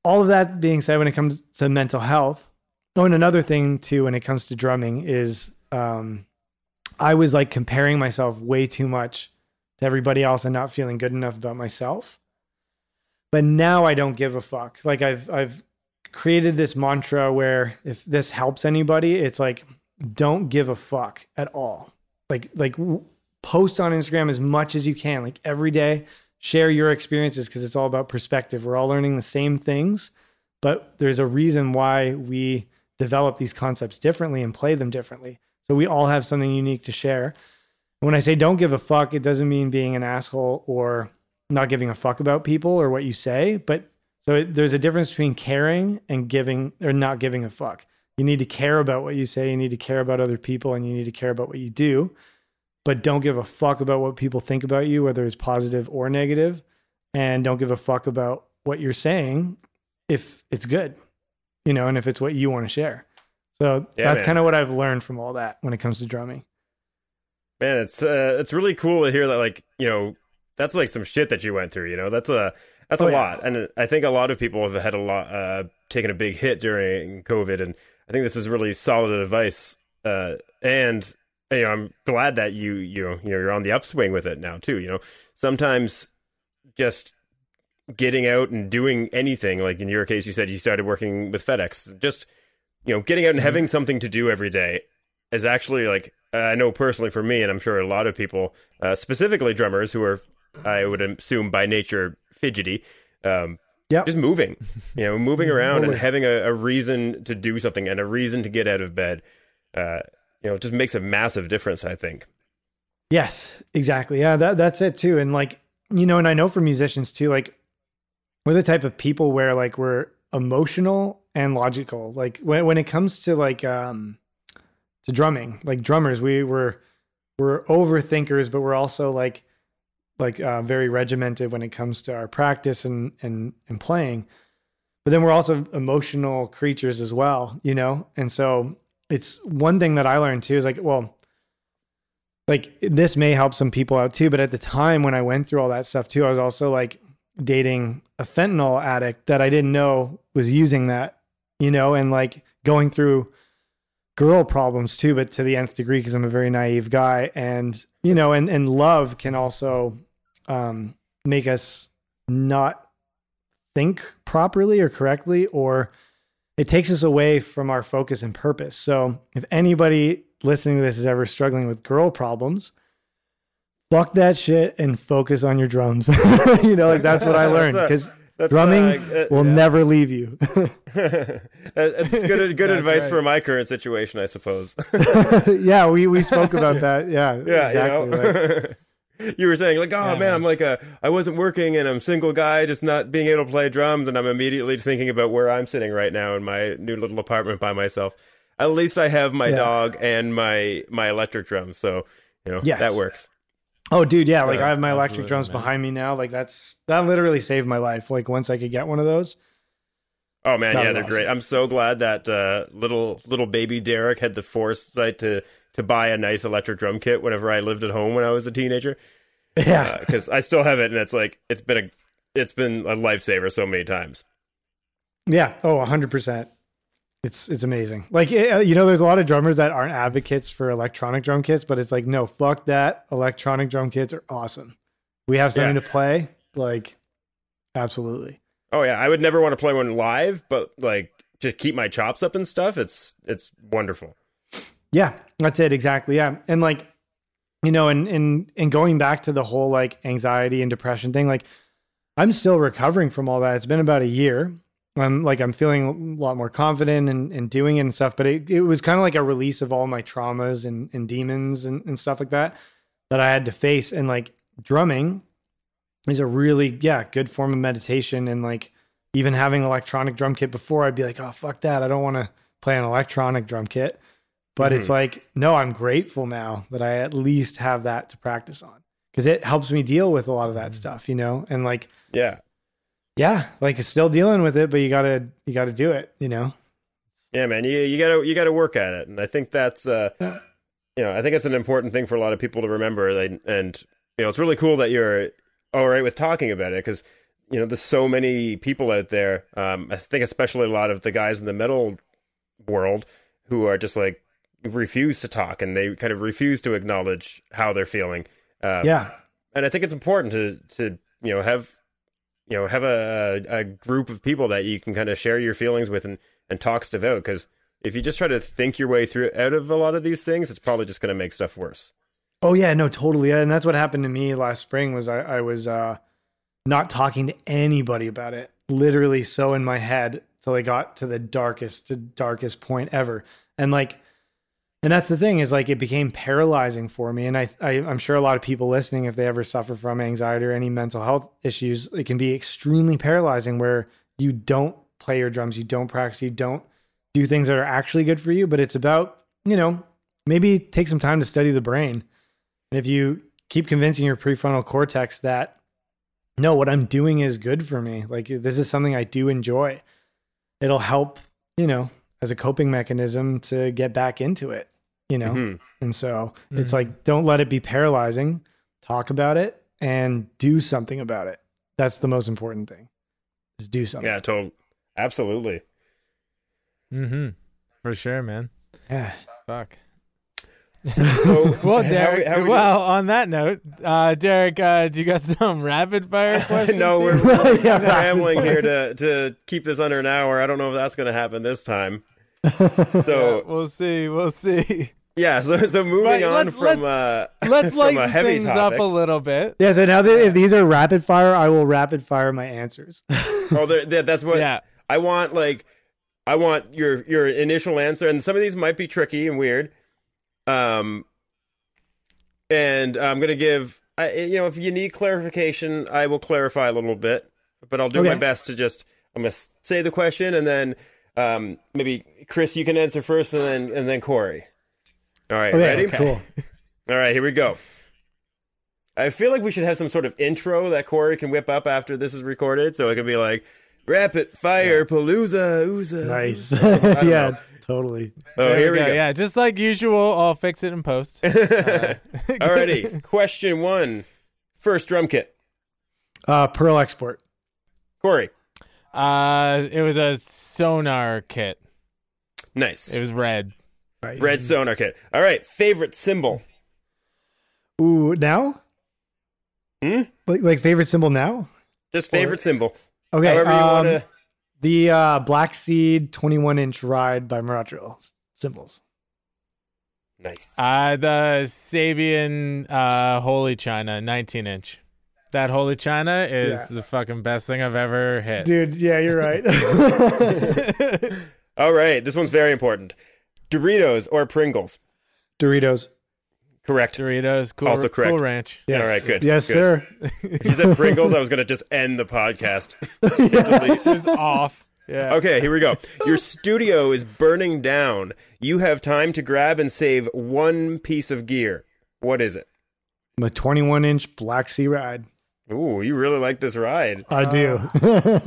all of that being said, when it comes to mental health, oh, and another thing too, when it comes to drumming, is um, I was like comparing myself way too much to everybody else and not feeling good enough about myself. But now I don't give a fuck. Like I've I've created this mantra where if this helps anybody, it's like don't give a fuck at all. Like like post on Instagram as much as you can, like every day. Share your experiences because it's all about perspective. We're all learning the same things, but there's a reason why we develop these concepts differently and play them differently. So we all have something unique to share. When I say don't give a fuck, it doesn't mean being an asshole or not giving a fuck about people or what you say, but so it, there's a difference between caring and giving or not giving a fuck. You need to care about what you say, you need to care about other people, and you need to care about what you do, but don't give a fuck about what people think about you, whether it's positive or negative, and don't give a fuck about what you're saying if it's good, you know, and if it's what you want to share. So Yeah, that's kind of what I've learned from all that when it comes to drumming. Man, it's uh, it's really cool to hear that. Like, you know, that's like some shit that you went through. You know, that's a that's Oh, a yeah. lot, and I think a lot of people have had a lot uh, taken a big hit during COVID, and I think this is really solid advice. Uh, and you know, I'm glad that you you know you know you're on the upswing with it now too. You know, sometimes just getting out and doing anything, like in your case, you said you started working with FedEx, just you know, getting out and having something to do every day is actually like I know personally for me, and I'm sure a lot of people, uh, specifically drummers who are, I would assume by nature fidgety. Um, Yep. just moving, you know, moving around and having a, a reason to do something and a reason to get out of bed. Uh, you know, it just makes a massive difference. I think. Yes, exactly. Yeah, that that's it too. And like, you know, and I know for musicians too, like we're the type of people where like we're emotional and logical. Like when when it comes to like um to drumming, like drummers, we were we're overthinkers, but we're also like like uh, very regimented when it comes to our practice and and and playing. But then we're also emotional creatures as well, you know? And so it's one thing that I learned too is like, well, like this may help some people out too but at the time when i went through all that stuff too i was also like dating a fentanyl addict that i didn't know was using that you know and like going through girl problems too but to the nth degree because i'm a very naive guy and you know and and love can also um make us not think properly or correctly or it takes us away from our focus and purpose. So if anybody listening to this is ever struggling with girl problems, fuck that shit and focus on your drums. you know, like that's what I learned because That's drumming uh, uh, will yeah. never leave you. That's good. Good That's advice right. for my current situation, I suppose. yeah, we we spoke about that. Yeah, yeah, exactly. you Like, know. You were saying like, oh Yeah, man, man. I'm like a, I wasn't working and I'm single guy, just not being able to play drums, and I'm immediately thinking about where I'm sitting right now in my new little apartment by myself. At least I have my Yeah. dog and my my electric drums, so you know Yes. that works. oh, dude, yeah, like Yeah, I have my electric drums man. behind me now. Like that's that literally saved my life. Like once I could get one of those. Oh man, yeah, they're awesome. great. I'm so glad that uh, little little baby Derek had the foresight to to buy a nice electric drum kit whenever I lived at home when I was a teenager. Yeah, because I still have it, and it's like it's been a it's been a lifesaver so many times. Yeah. Oh, hundred percent. It's it's amazing. Like eh, you know, there's a lot of drummers that aren't advocates for electronic drum kits, but it's like no, fuck that. Electronic drum kits are awesome. We have something Yeah. to play. Like, absolutely. Oh yeah, I would never want to play one live, but like to keep my chops up and stuff, it's it's wonderful. Yeah, that's it exactly. Yeah, and like, you know, and and and going back to the whole like anxiety and depression thing, like, I'm still recovering from all that. It's been about a year. I'm like I'm feeling a lot more confident and, and doing it and stuff. But it, it was kind of like a release of all my traumas and, and demons and, and stuff like that that I had to face. And like drumming is a really yeah good form of meditation. And like even having electronic drum kit before, I'd be like, oh fuck that, I don't want to play an electronic drum kit. But it's Mhm. like no, I'm grateful now that I at least have that to practice on because it helps me deal with a lot of that stuff, you know. And like Yeah, yeah, like it's still dealing with it, but you gotta you gotta do it, you know. yeah, man, you you gotta you gotta work at it, and I think that's uh, Yeah. you know, I think it's an important thing for a lot of people to remember, and, and you know, it's really cool that you're all right with talking about it because you know, there's so many people out there. Um, I think especially a lot of the guys in the metal world who are just like refuse to talk and they kind of refuse to acknowledge how they're feeling. Um, Yeah, and I think it's important to to you know have you know have a a group of people that you can kind of share your feelings with and and talk stuff out because if you just try to think your way through out of a lot of these things, it's probably just going to make stuff worse. Oh yeah, no, totally. And that's what happened to me last spring. Was I, I was uh, not talking to anybody about it. Literally, so in my head till I got to the darkest, to darkest point ever. And like, and that's the thing is like it became paralyzing for me. And I, I, I'm sure a lot of people listening, if they ever suffer from anxiety or any mental health issues, it can be extremely paralyzing where you don't play your drums, you don't practice, you don't do things that are actually good for you. But it's about you know maybe take some time to study the brain. And if you keep convincing your prefrontal cortex that no, what I'm doing is good for me, like this is something I do enjoy, it'll help, you know, as a coping mechanism to get back into it, you know? Mhm. And so it's Mhm. like, don't let it be paralyzing. Talk about it and do something about it. That's the most important thing is do something. Yeah, total, absolutely. Mm-hmm. For sure, man. Yeah. Fuck. So, Well, Derek. how we- well, on that note, uh, Derek, uh, do you got some rapid fire questions? no, we're, we're Yeah, scrambling here to to keep this under an hour. I don't know if that's going to happen this time. Yeah, So we'll see. We'll see. Yeah, so so moving But on let's- from uh Let's from a lighten heavy things topic. up a little bit. Yeah, so now that if these are rapid fire, I will rapid fire my answers. Oh, they're- they're- that's what Yeah. I want. Like, I want your your initial answer, and some of these might be tricky and weird. Um, and I'm gonna give. I, you know, if you need clarification, I will clarify a little bit, but I'll do my best to just. I'm gonna say the question, and then um, maybe Chris, you can answer first, and then and then Corey. All right, Okay, ready? cool. All right, here we go. I feel like we should have some sort of intro that Corey can whip up after this is recorded, so it can be like rapid fire palooza ooza. Nice. yeah, know. Totally. Oh, There here we go. Yeah, just like usual, I'll fix it in post. Uh, Alrighty, question one. First drum kit. Uh, Pearl Export. Corey. Uh, it was a Sonor kit. Nice. It was red. Nice. Red Sonor kit. All right, favorite cymbal. Ooh, now? Hmm? Like, like favorite cymbal now? Just favorite cymbal. Okay. However you um, want to. The uh, Black Seed 21 inch ride by Murat Diril cymbals. Nice. Uh, the Sabian uh, Holy China, 19 inch. That Holy China is Yeah. the fucking best thing I've ever hit. Dude, yeah, you're right. All right, this one's very important. Doritos or Pringles? Doritos. Correct. Doritos, cool, Also correct. cool ranch. Yes. All right, good. Yes, good. sir. If you said Pringles, I was going to just end the podcast. Just off. Yeah. Okay, here we go. Your studio is burning down. You have time to grab and save one piece of gear. What is it? I'm a 21 inch Black Sea ride. Ooh, you really like this ride. I do. Uh,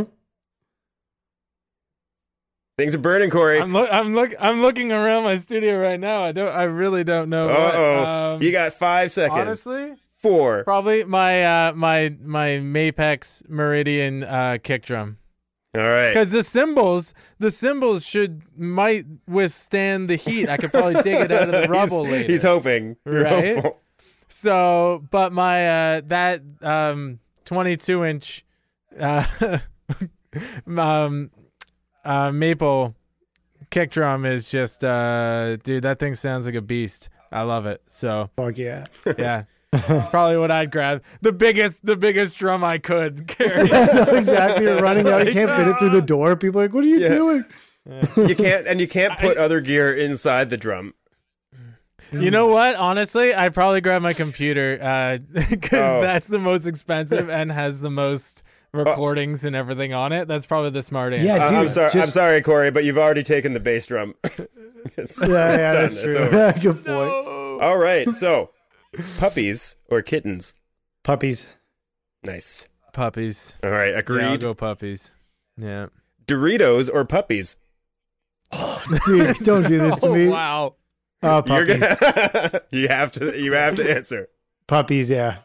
Things are burning, Corey. I'm look. I'm look. I'm looking around my studio right now. I don't. I really don't know. Uh oh. um, you got five seconds. honestly Four. probably my uh my my Mapex Meridian uh kick drum All right. because the cymbals the cymbals should might withstand the heat. I could probably dig it out of the rubble he's, later. he's hoping. You're Right? hopeful. So, but my uh that um 22 inch uh um uh maple kick drum is just uh dude that thing sounds like a beast. I love it. So, Fuck yeah. yeah. It's probably what I'd grab. The biggest the biggest drum I could carry. exactly. You're running out. You can't fit it through the door. People are like, what are you Yeah. doing? You can't, and you can't put other gear inside the drum. You know what? Honestly, I'd probably grab my computer uh cuz Oh. that's the most expensive and has the most recordings and everything on it. That's probably the smart answer. Yeah, I- I'm dude, sorry. I'm sorry, Corey, but you've already taken the bass drum. It's- Yeah, yeah, it's that's done. true. It's over. Good point. All right. So, puppies or kittens? Puppies. Nice. Puppies. All right. agreed. Yeah, I'll go puppies. Yeah. Doritos or puppies? Dude, don't do this to Oh me. wow. Uh, You're puppies. gonna. you have to. You have to answer. Puppies, yeah.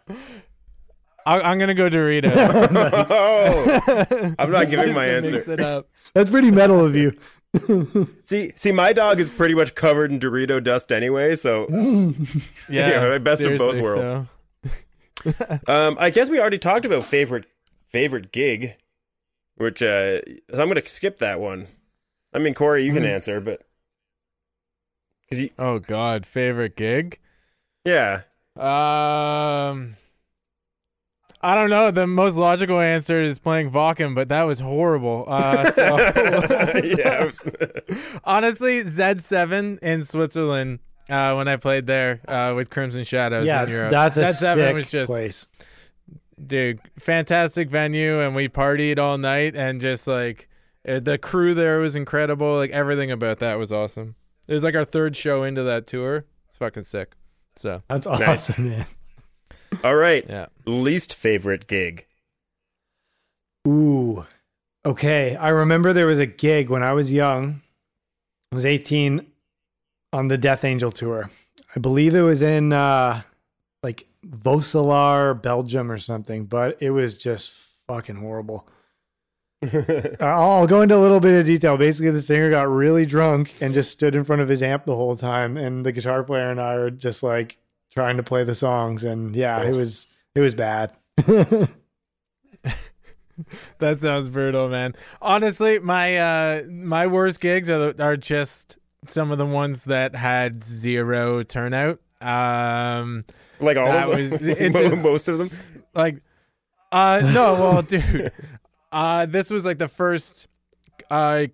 I, I'm gonna go Doritos. oh, I'm not giving my Just to Mix answer. it up. That's pretty metal of you. See, see, my dog is pretty much covered in Dorito dust anyway. So, Yeah. Yeah, best of both worlds. so- um, I guess we already talked about favorite favorite gig, which uh, so I'm gonna skip that one. I mean, Corey, you can Mm-hmm. answer, but because you, Oh God, favorite gig? yeah, Um, I don't know. The most logical answer is playing Wacken, but that was horrible. Uh, so yeah. was- honestly, Z7 in Switzerland. Uh, when I played there uh, with Crimson Shadows yeah, in Europe, that's a Z7 sick was just place. dude, fantastic venue, and we partied all night, and just like uh, the crew there was incredible. Like everything about that was awesome. It was like our third show into that tour. It's fucking sick. So That's Nice. awesome, man. All right, yeah, least favorite gig. Ooh. Okay. I remember there was a gig when I was young. I was 18 on the Death Angel tour. I believe it was in uh like Vosselaar, Belgium or something, but it was just fucking horrible. I'll go into a little bit of detail. Basically, the singer got really drunk and just stood in front of his amp the whole time, and the guitar player and I were just like trying to play the songs, and yeah, it was it was bad. that sounds brutal, man. Honestly, my uh my worst gigs are the, are just some of the ones that had zero turnout. Um, Like all That of them, was- it just- most of them. like, uh, no, well, dude, uh, this was like the first uh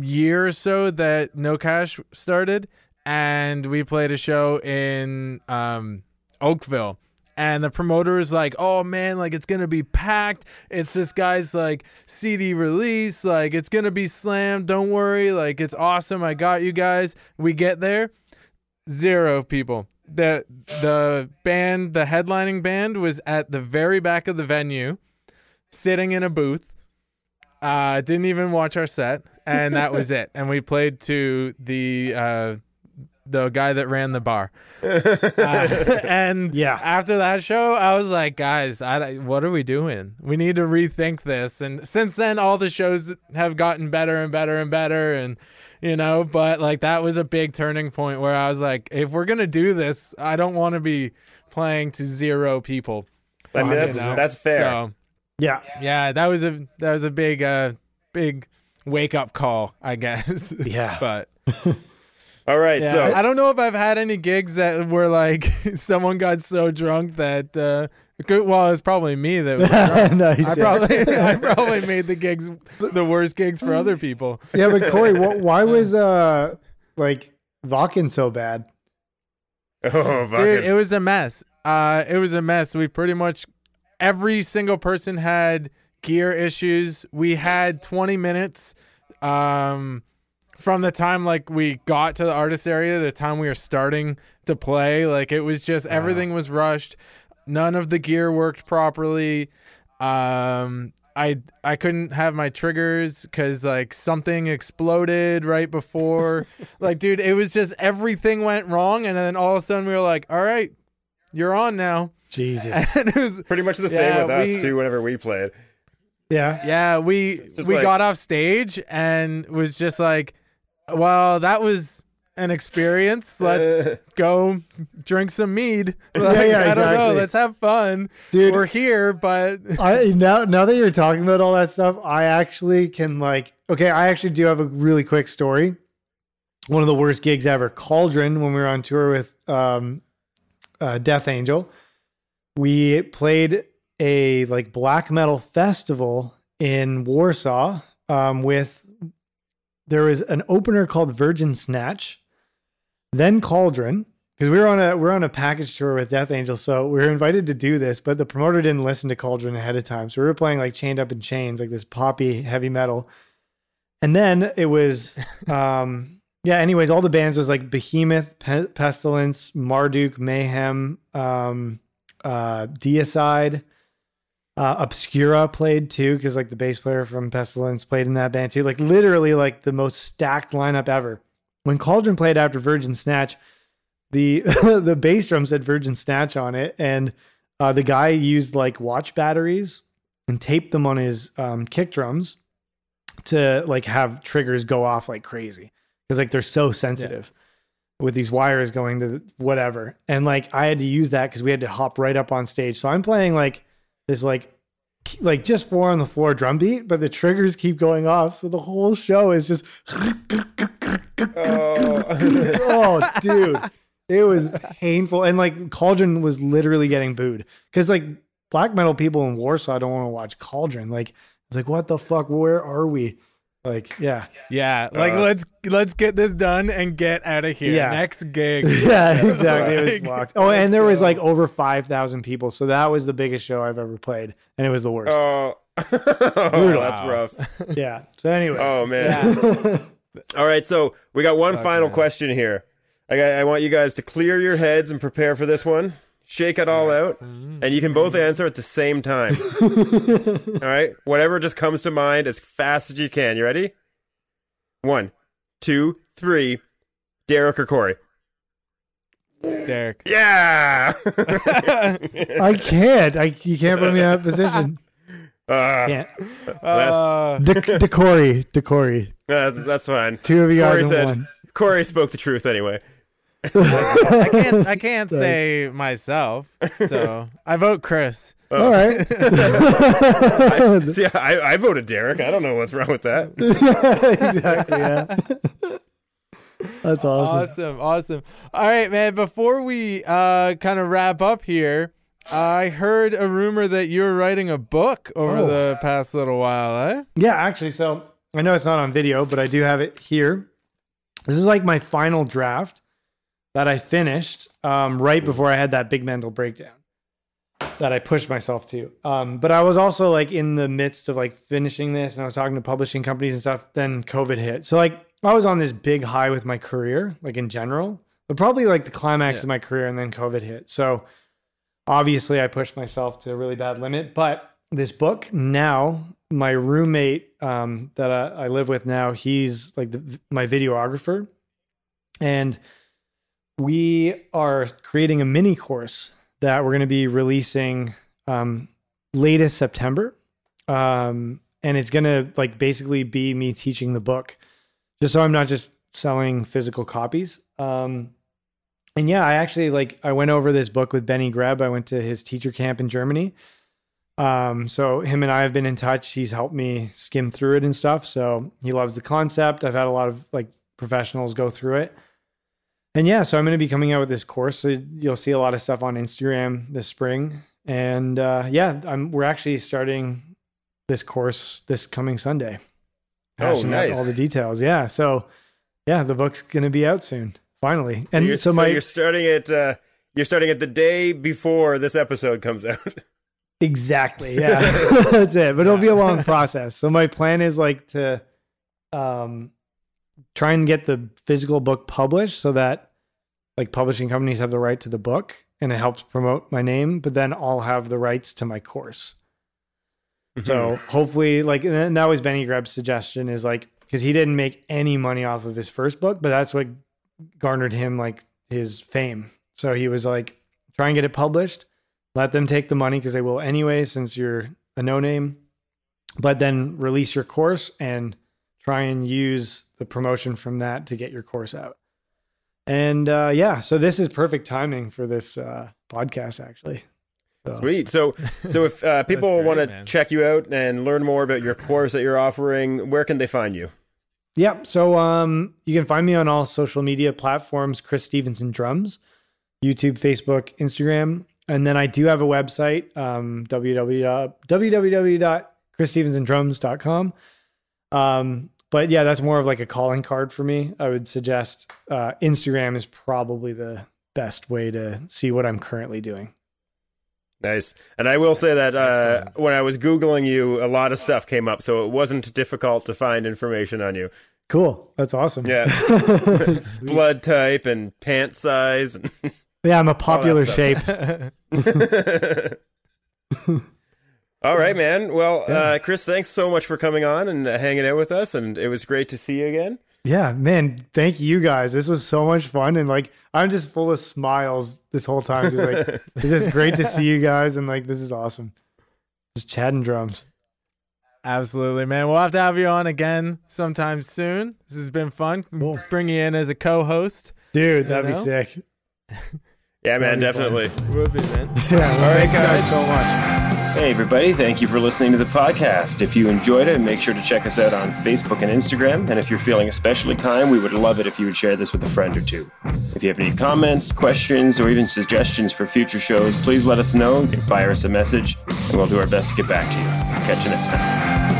year or so that No Cash started, and we played a show in um Oakville. And the promoter is like, "Oh man, like it's gonna be packed. It's this guy's like CD release. Like it's gonna be slammed. Don't worry. Like it's awesome. I got you guys." We get there, zero people. the The band, the headlining band, was at the very back of the venue, sitting in a booth. Uh, didn't even watch our set, and that was it. And we played to the uh, the guy that ran the bar. Uh, and Yeah. after that show, I was like, guys, I, what are we doing? We need to rethink this. And since then, all the shows have gotten better and better and better. And, you know, but like that was a big turning point where I was like, if we're going to do this, I don't want to be playing to zero people. I mean, you that's know? that's fair. So, Yeah. yeah, that was a that was a big uh big wake up call, I guess. Yeah. but All right, yeah, so I don't know if I've had any gigs that were like someone got so drunk that uh it could- well, it's probably me that was drunk. nice. I probably I probably made the gigs the worst gigs for other people. yeah, but Corey, wh- why was uh like Wacken so bad? oh, Dude, it was a mess. Uh it was a mess. We pretty much every single person had gear issues. We had 20 minutes um from the time like we got to the artist area to the time we were starting to play. Like it was just everything was rushed. None of the gear worked properly. Um I I couldn't have my triggers because like something exploded right before. like, dude, it was just everything went wrong, and then all of a sudden we were like, "All right, you're on now." Jesus. And it was pretty much the same Yeah, with us we- too. Whenever we played, Yeah. yeah, we Just we like- got off stage and was just like, "Well, that was an experience. Let's go drink some mead." Like, yeah, I don't know. exactly. Let's have fun. Dude. We're here, but I now now that you're talking about all that stuff, I actually can like okay, I actually do have a really quick story. One of the worst gigs ever. Cauldron when we were on tour with um uh, Death Angel. We played a like black metal festival in Warsaw um with there was an opener called Virgin Snatch, then Cauldron, because we were on a we're on a package tour with Death Angel, so we were invited to do this, but the promoter didn't listen to Cauldron ahead of time, so we were playing like Chained Up in Chains, like this poppy heavy metal, and then it was, um, yeah. Anyways, all the bands was like Behemoth, Pe- Pestilence, Marduk, Mayhem, um, uh, Deicide. Uh, Obscura played too, because like the bass player from Pestilence played in that band too. Like literally, like the most stacked lineup ever. When Cauldron played after Virgin Snatch, the the bass drum said Virgin Snatch on it, and uh, the guy used like watch batteries and taped them on his um, kick drums to like have triggers go off like crazy because like they're so sensitive with these wires going to whatever. And like I had to use that because we had to hop right up on stage. So I'm playing like this like like just four on the floor drum beat, but the triggers keep going off. So the whole show is just oh, oh, dude, it was painful. And like Cauldron was literally getting booed because like black metal people in Warsaw don't want to watch Cauldron. Like it's like, what the fuck? Where are we? Like, yeah, yeah, like Uh, let's let's get this done and get out of here. Yeah. Next gig. yeah, exactly. It was locked. Oh, and there was like over five thousand people, so that was the biggest show I've ever played, and it was the worst. oh, oh, that's rough. Yeah. So anyway, Oh man. All right, so we got one final question here. I got, I want you guys to clear your heads and prepare for this one. Shake it all out, and you can both answer at the same time. all right, whatever just comes to mind as fast as you can. You ready? One, two, three. Derek or Corey? Derek. Yeah. I can't. I you can't put me in that position. Ah, Can't. Uh, De- Decory, Decory. that's, that's fine. Two of you guys Corey in said. one. Corey spoke the truth anyway. I can't I can't say myself. So I vote Chris. All right. See, I, I voted Derek. I don't know what's wrong with that. exactly. Yeah. That's awesome. Awesome, awesome. All right, man. Before we uh, kind of wrap up here, I heard a rumor that you were writing a book over Oh. the past little while, eh? Yeah, actually, so I know it's not on video, but I do have it here. This is like my final draft that I finished um, right before I had that big mental breakdown that I pushed myself to. Um, but I was also like in the midst of like finishing this and I was talking to publishing companies and stuff. Then COVID hit. So like I was on this big high with my career, like in general, but probably like the climax Yeah. of my career and then COVID hit. So obviously I pushed myself to a really bad limit. But this book now, my roommate um, that I, I live with now, he's like the, my videographer, and we are creating a mini course that we're going to be releasing um, latest September, um, and it's going to like basically be me teaching the book, just so I'm not just selling physical copies. Um, and yeah, I actually like I went over this book with Benny Greb. I went to his teacher camp in Germany. Um, so him and I have been in touch. He's helped me skim through it and stuff. So he loves the concept. I've had a lot of like professionals go through it. And yeah, so I'm going to be coming out with this course. So you'll see a lot of stuff on Instagram this spring. And uh, yeah, I'm, we're actually starting this course this coming Sunday. Oh, nice. All the details. Yeah. So yeah, the book's going to be out soon, finally. And you're, so so my you're starting it. Uh, you're starting it the day before this episode comes out. Exactly. Yeah. That's it. But it'll be a long process. So my plan is like to um try and get the physical book published so that like publishing companies have the right to the book and it helps promote my name, but then I'll have the rights to my course. So mm-hmm. hopefully like and that was Benny Greb's suggestion is like because he didn't make any money off of his first book, but that's what garnered him like his fame. So he was like, try and get it published let them take the money because they will anyway since you're a no name but then release your course and try and use the promotion from that to get your course out. And uh, yeah so this is perfect timing for this uh, podcast actually. So, Sweet. So, so if uh, people want to check you out and learn more about your course that you're offering, where can they find you? yeah so um, you can find me on all social media platforms chris stevenson drums youtube facebook instagram. And then i do have a website um, www www.chrisstevensondrums.com um, but yeah that's more of like a calling card for me. I would suggest uh, instagram is probably the best way to see what i'm currently doing. Nice. And I will say that uh, when I was googling you, a lot of stuff came up, so it wasn't difficult to find information on you. cool. That's awesome. Yeah, blood type and pant size. yeah i'm a popular shape All right, man. Well, uh, Chris, thanks so much for coming on and uh, hanging out with us, and it was great to see you again. Yeah, man, thank you guys. This was so much fun and like I'm just full of smiles this whole time cuz like it's just great to see you guys and like this is awesome. Just chatting drums. Absolutely, man. We'll have to have you on again sometime soon. This has been fun. Cool. Bring you in as a co-host. Dude, that'd know? be sick. Yeah, man, That'd fun. definitely. Would be, man. Yeah, All right, thank guys. so much. Hey, everybody. Thank you for listening to the podcast. If you enjoyed it, make sure to check us out on Facebook and Instagram. And if you're feeling especially kind, we would love it if you would share this with a friend or two. If you have any comments, questions, or even suggestions for future shows, please let us know. You can fire us a message, and we'll do our best to get back to you. Catch you next time.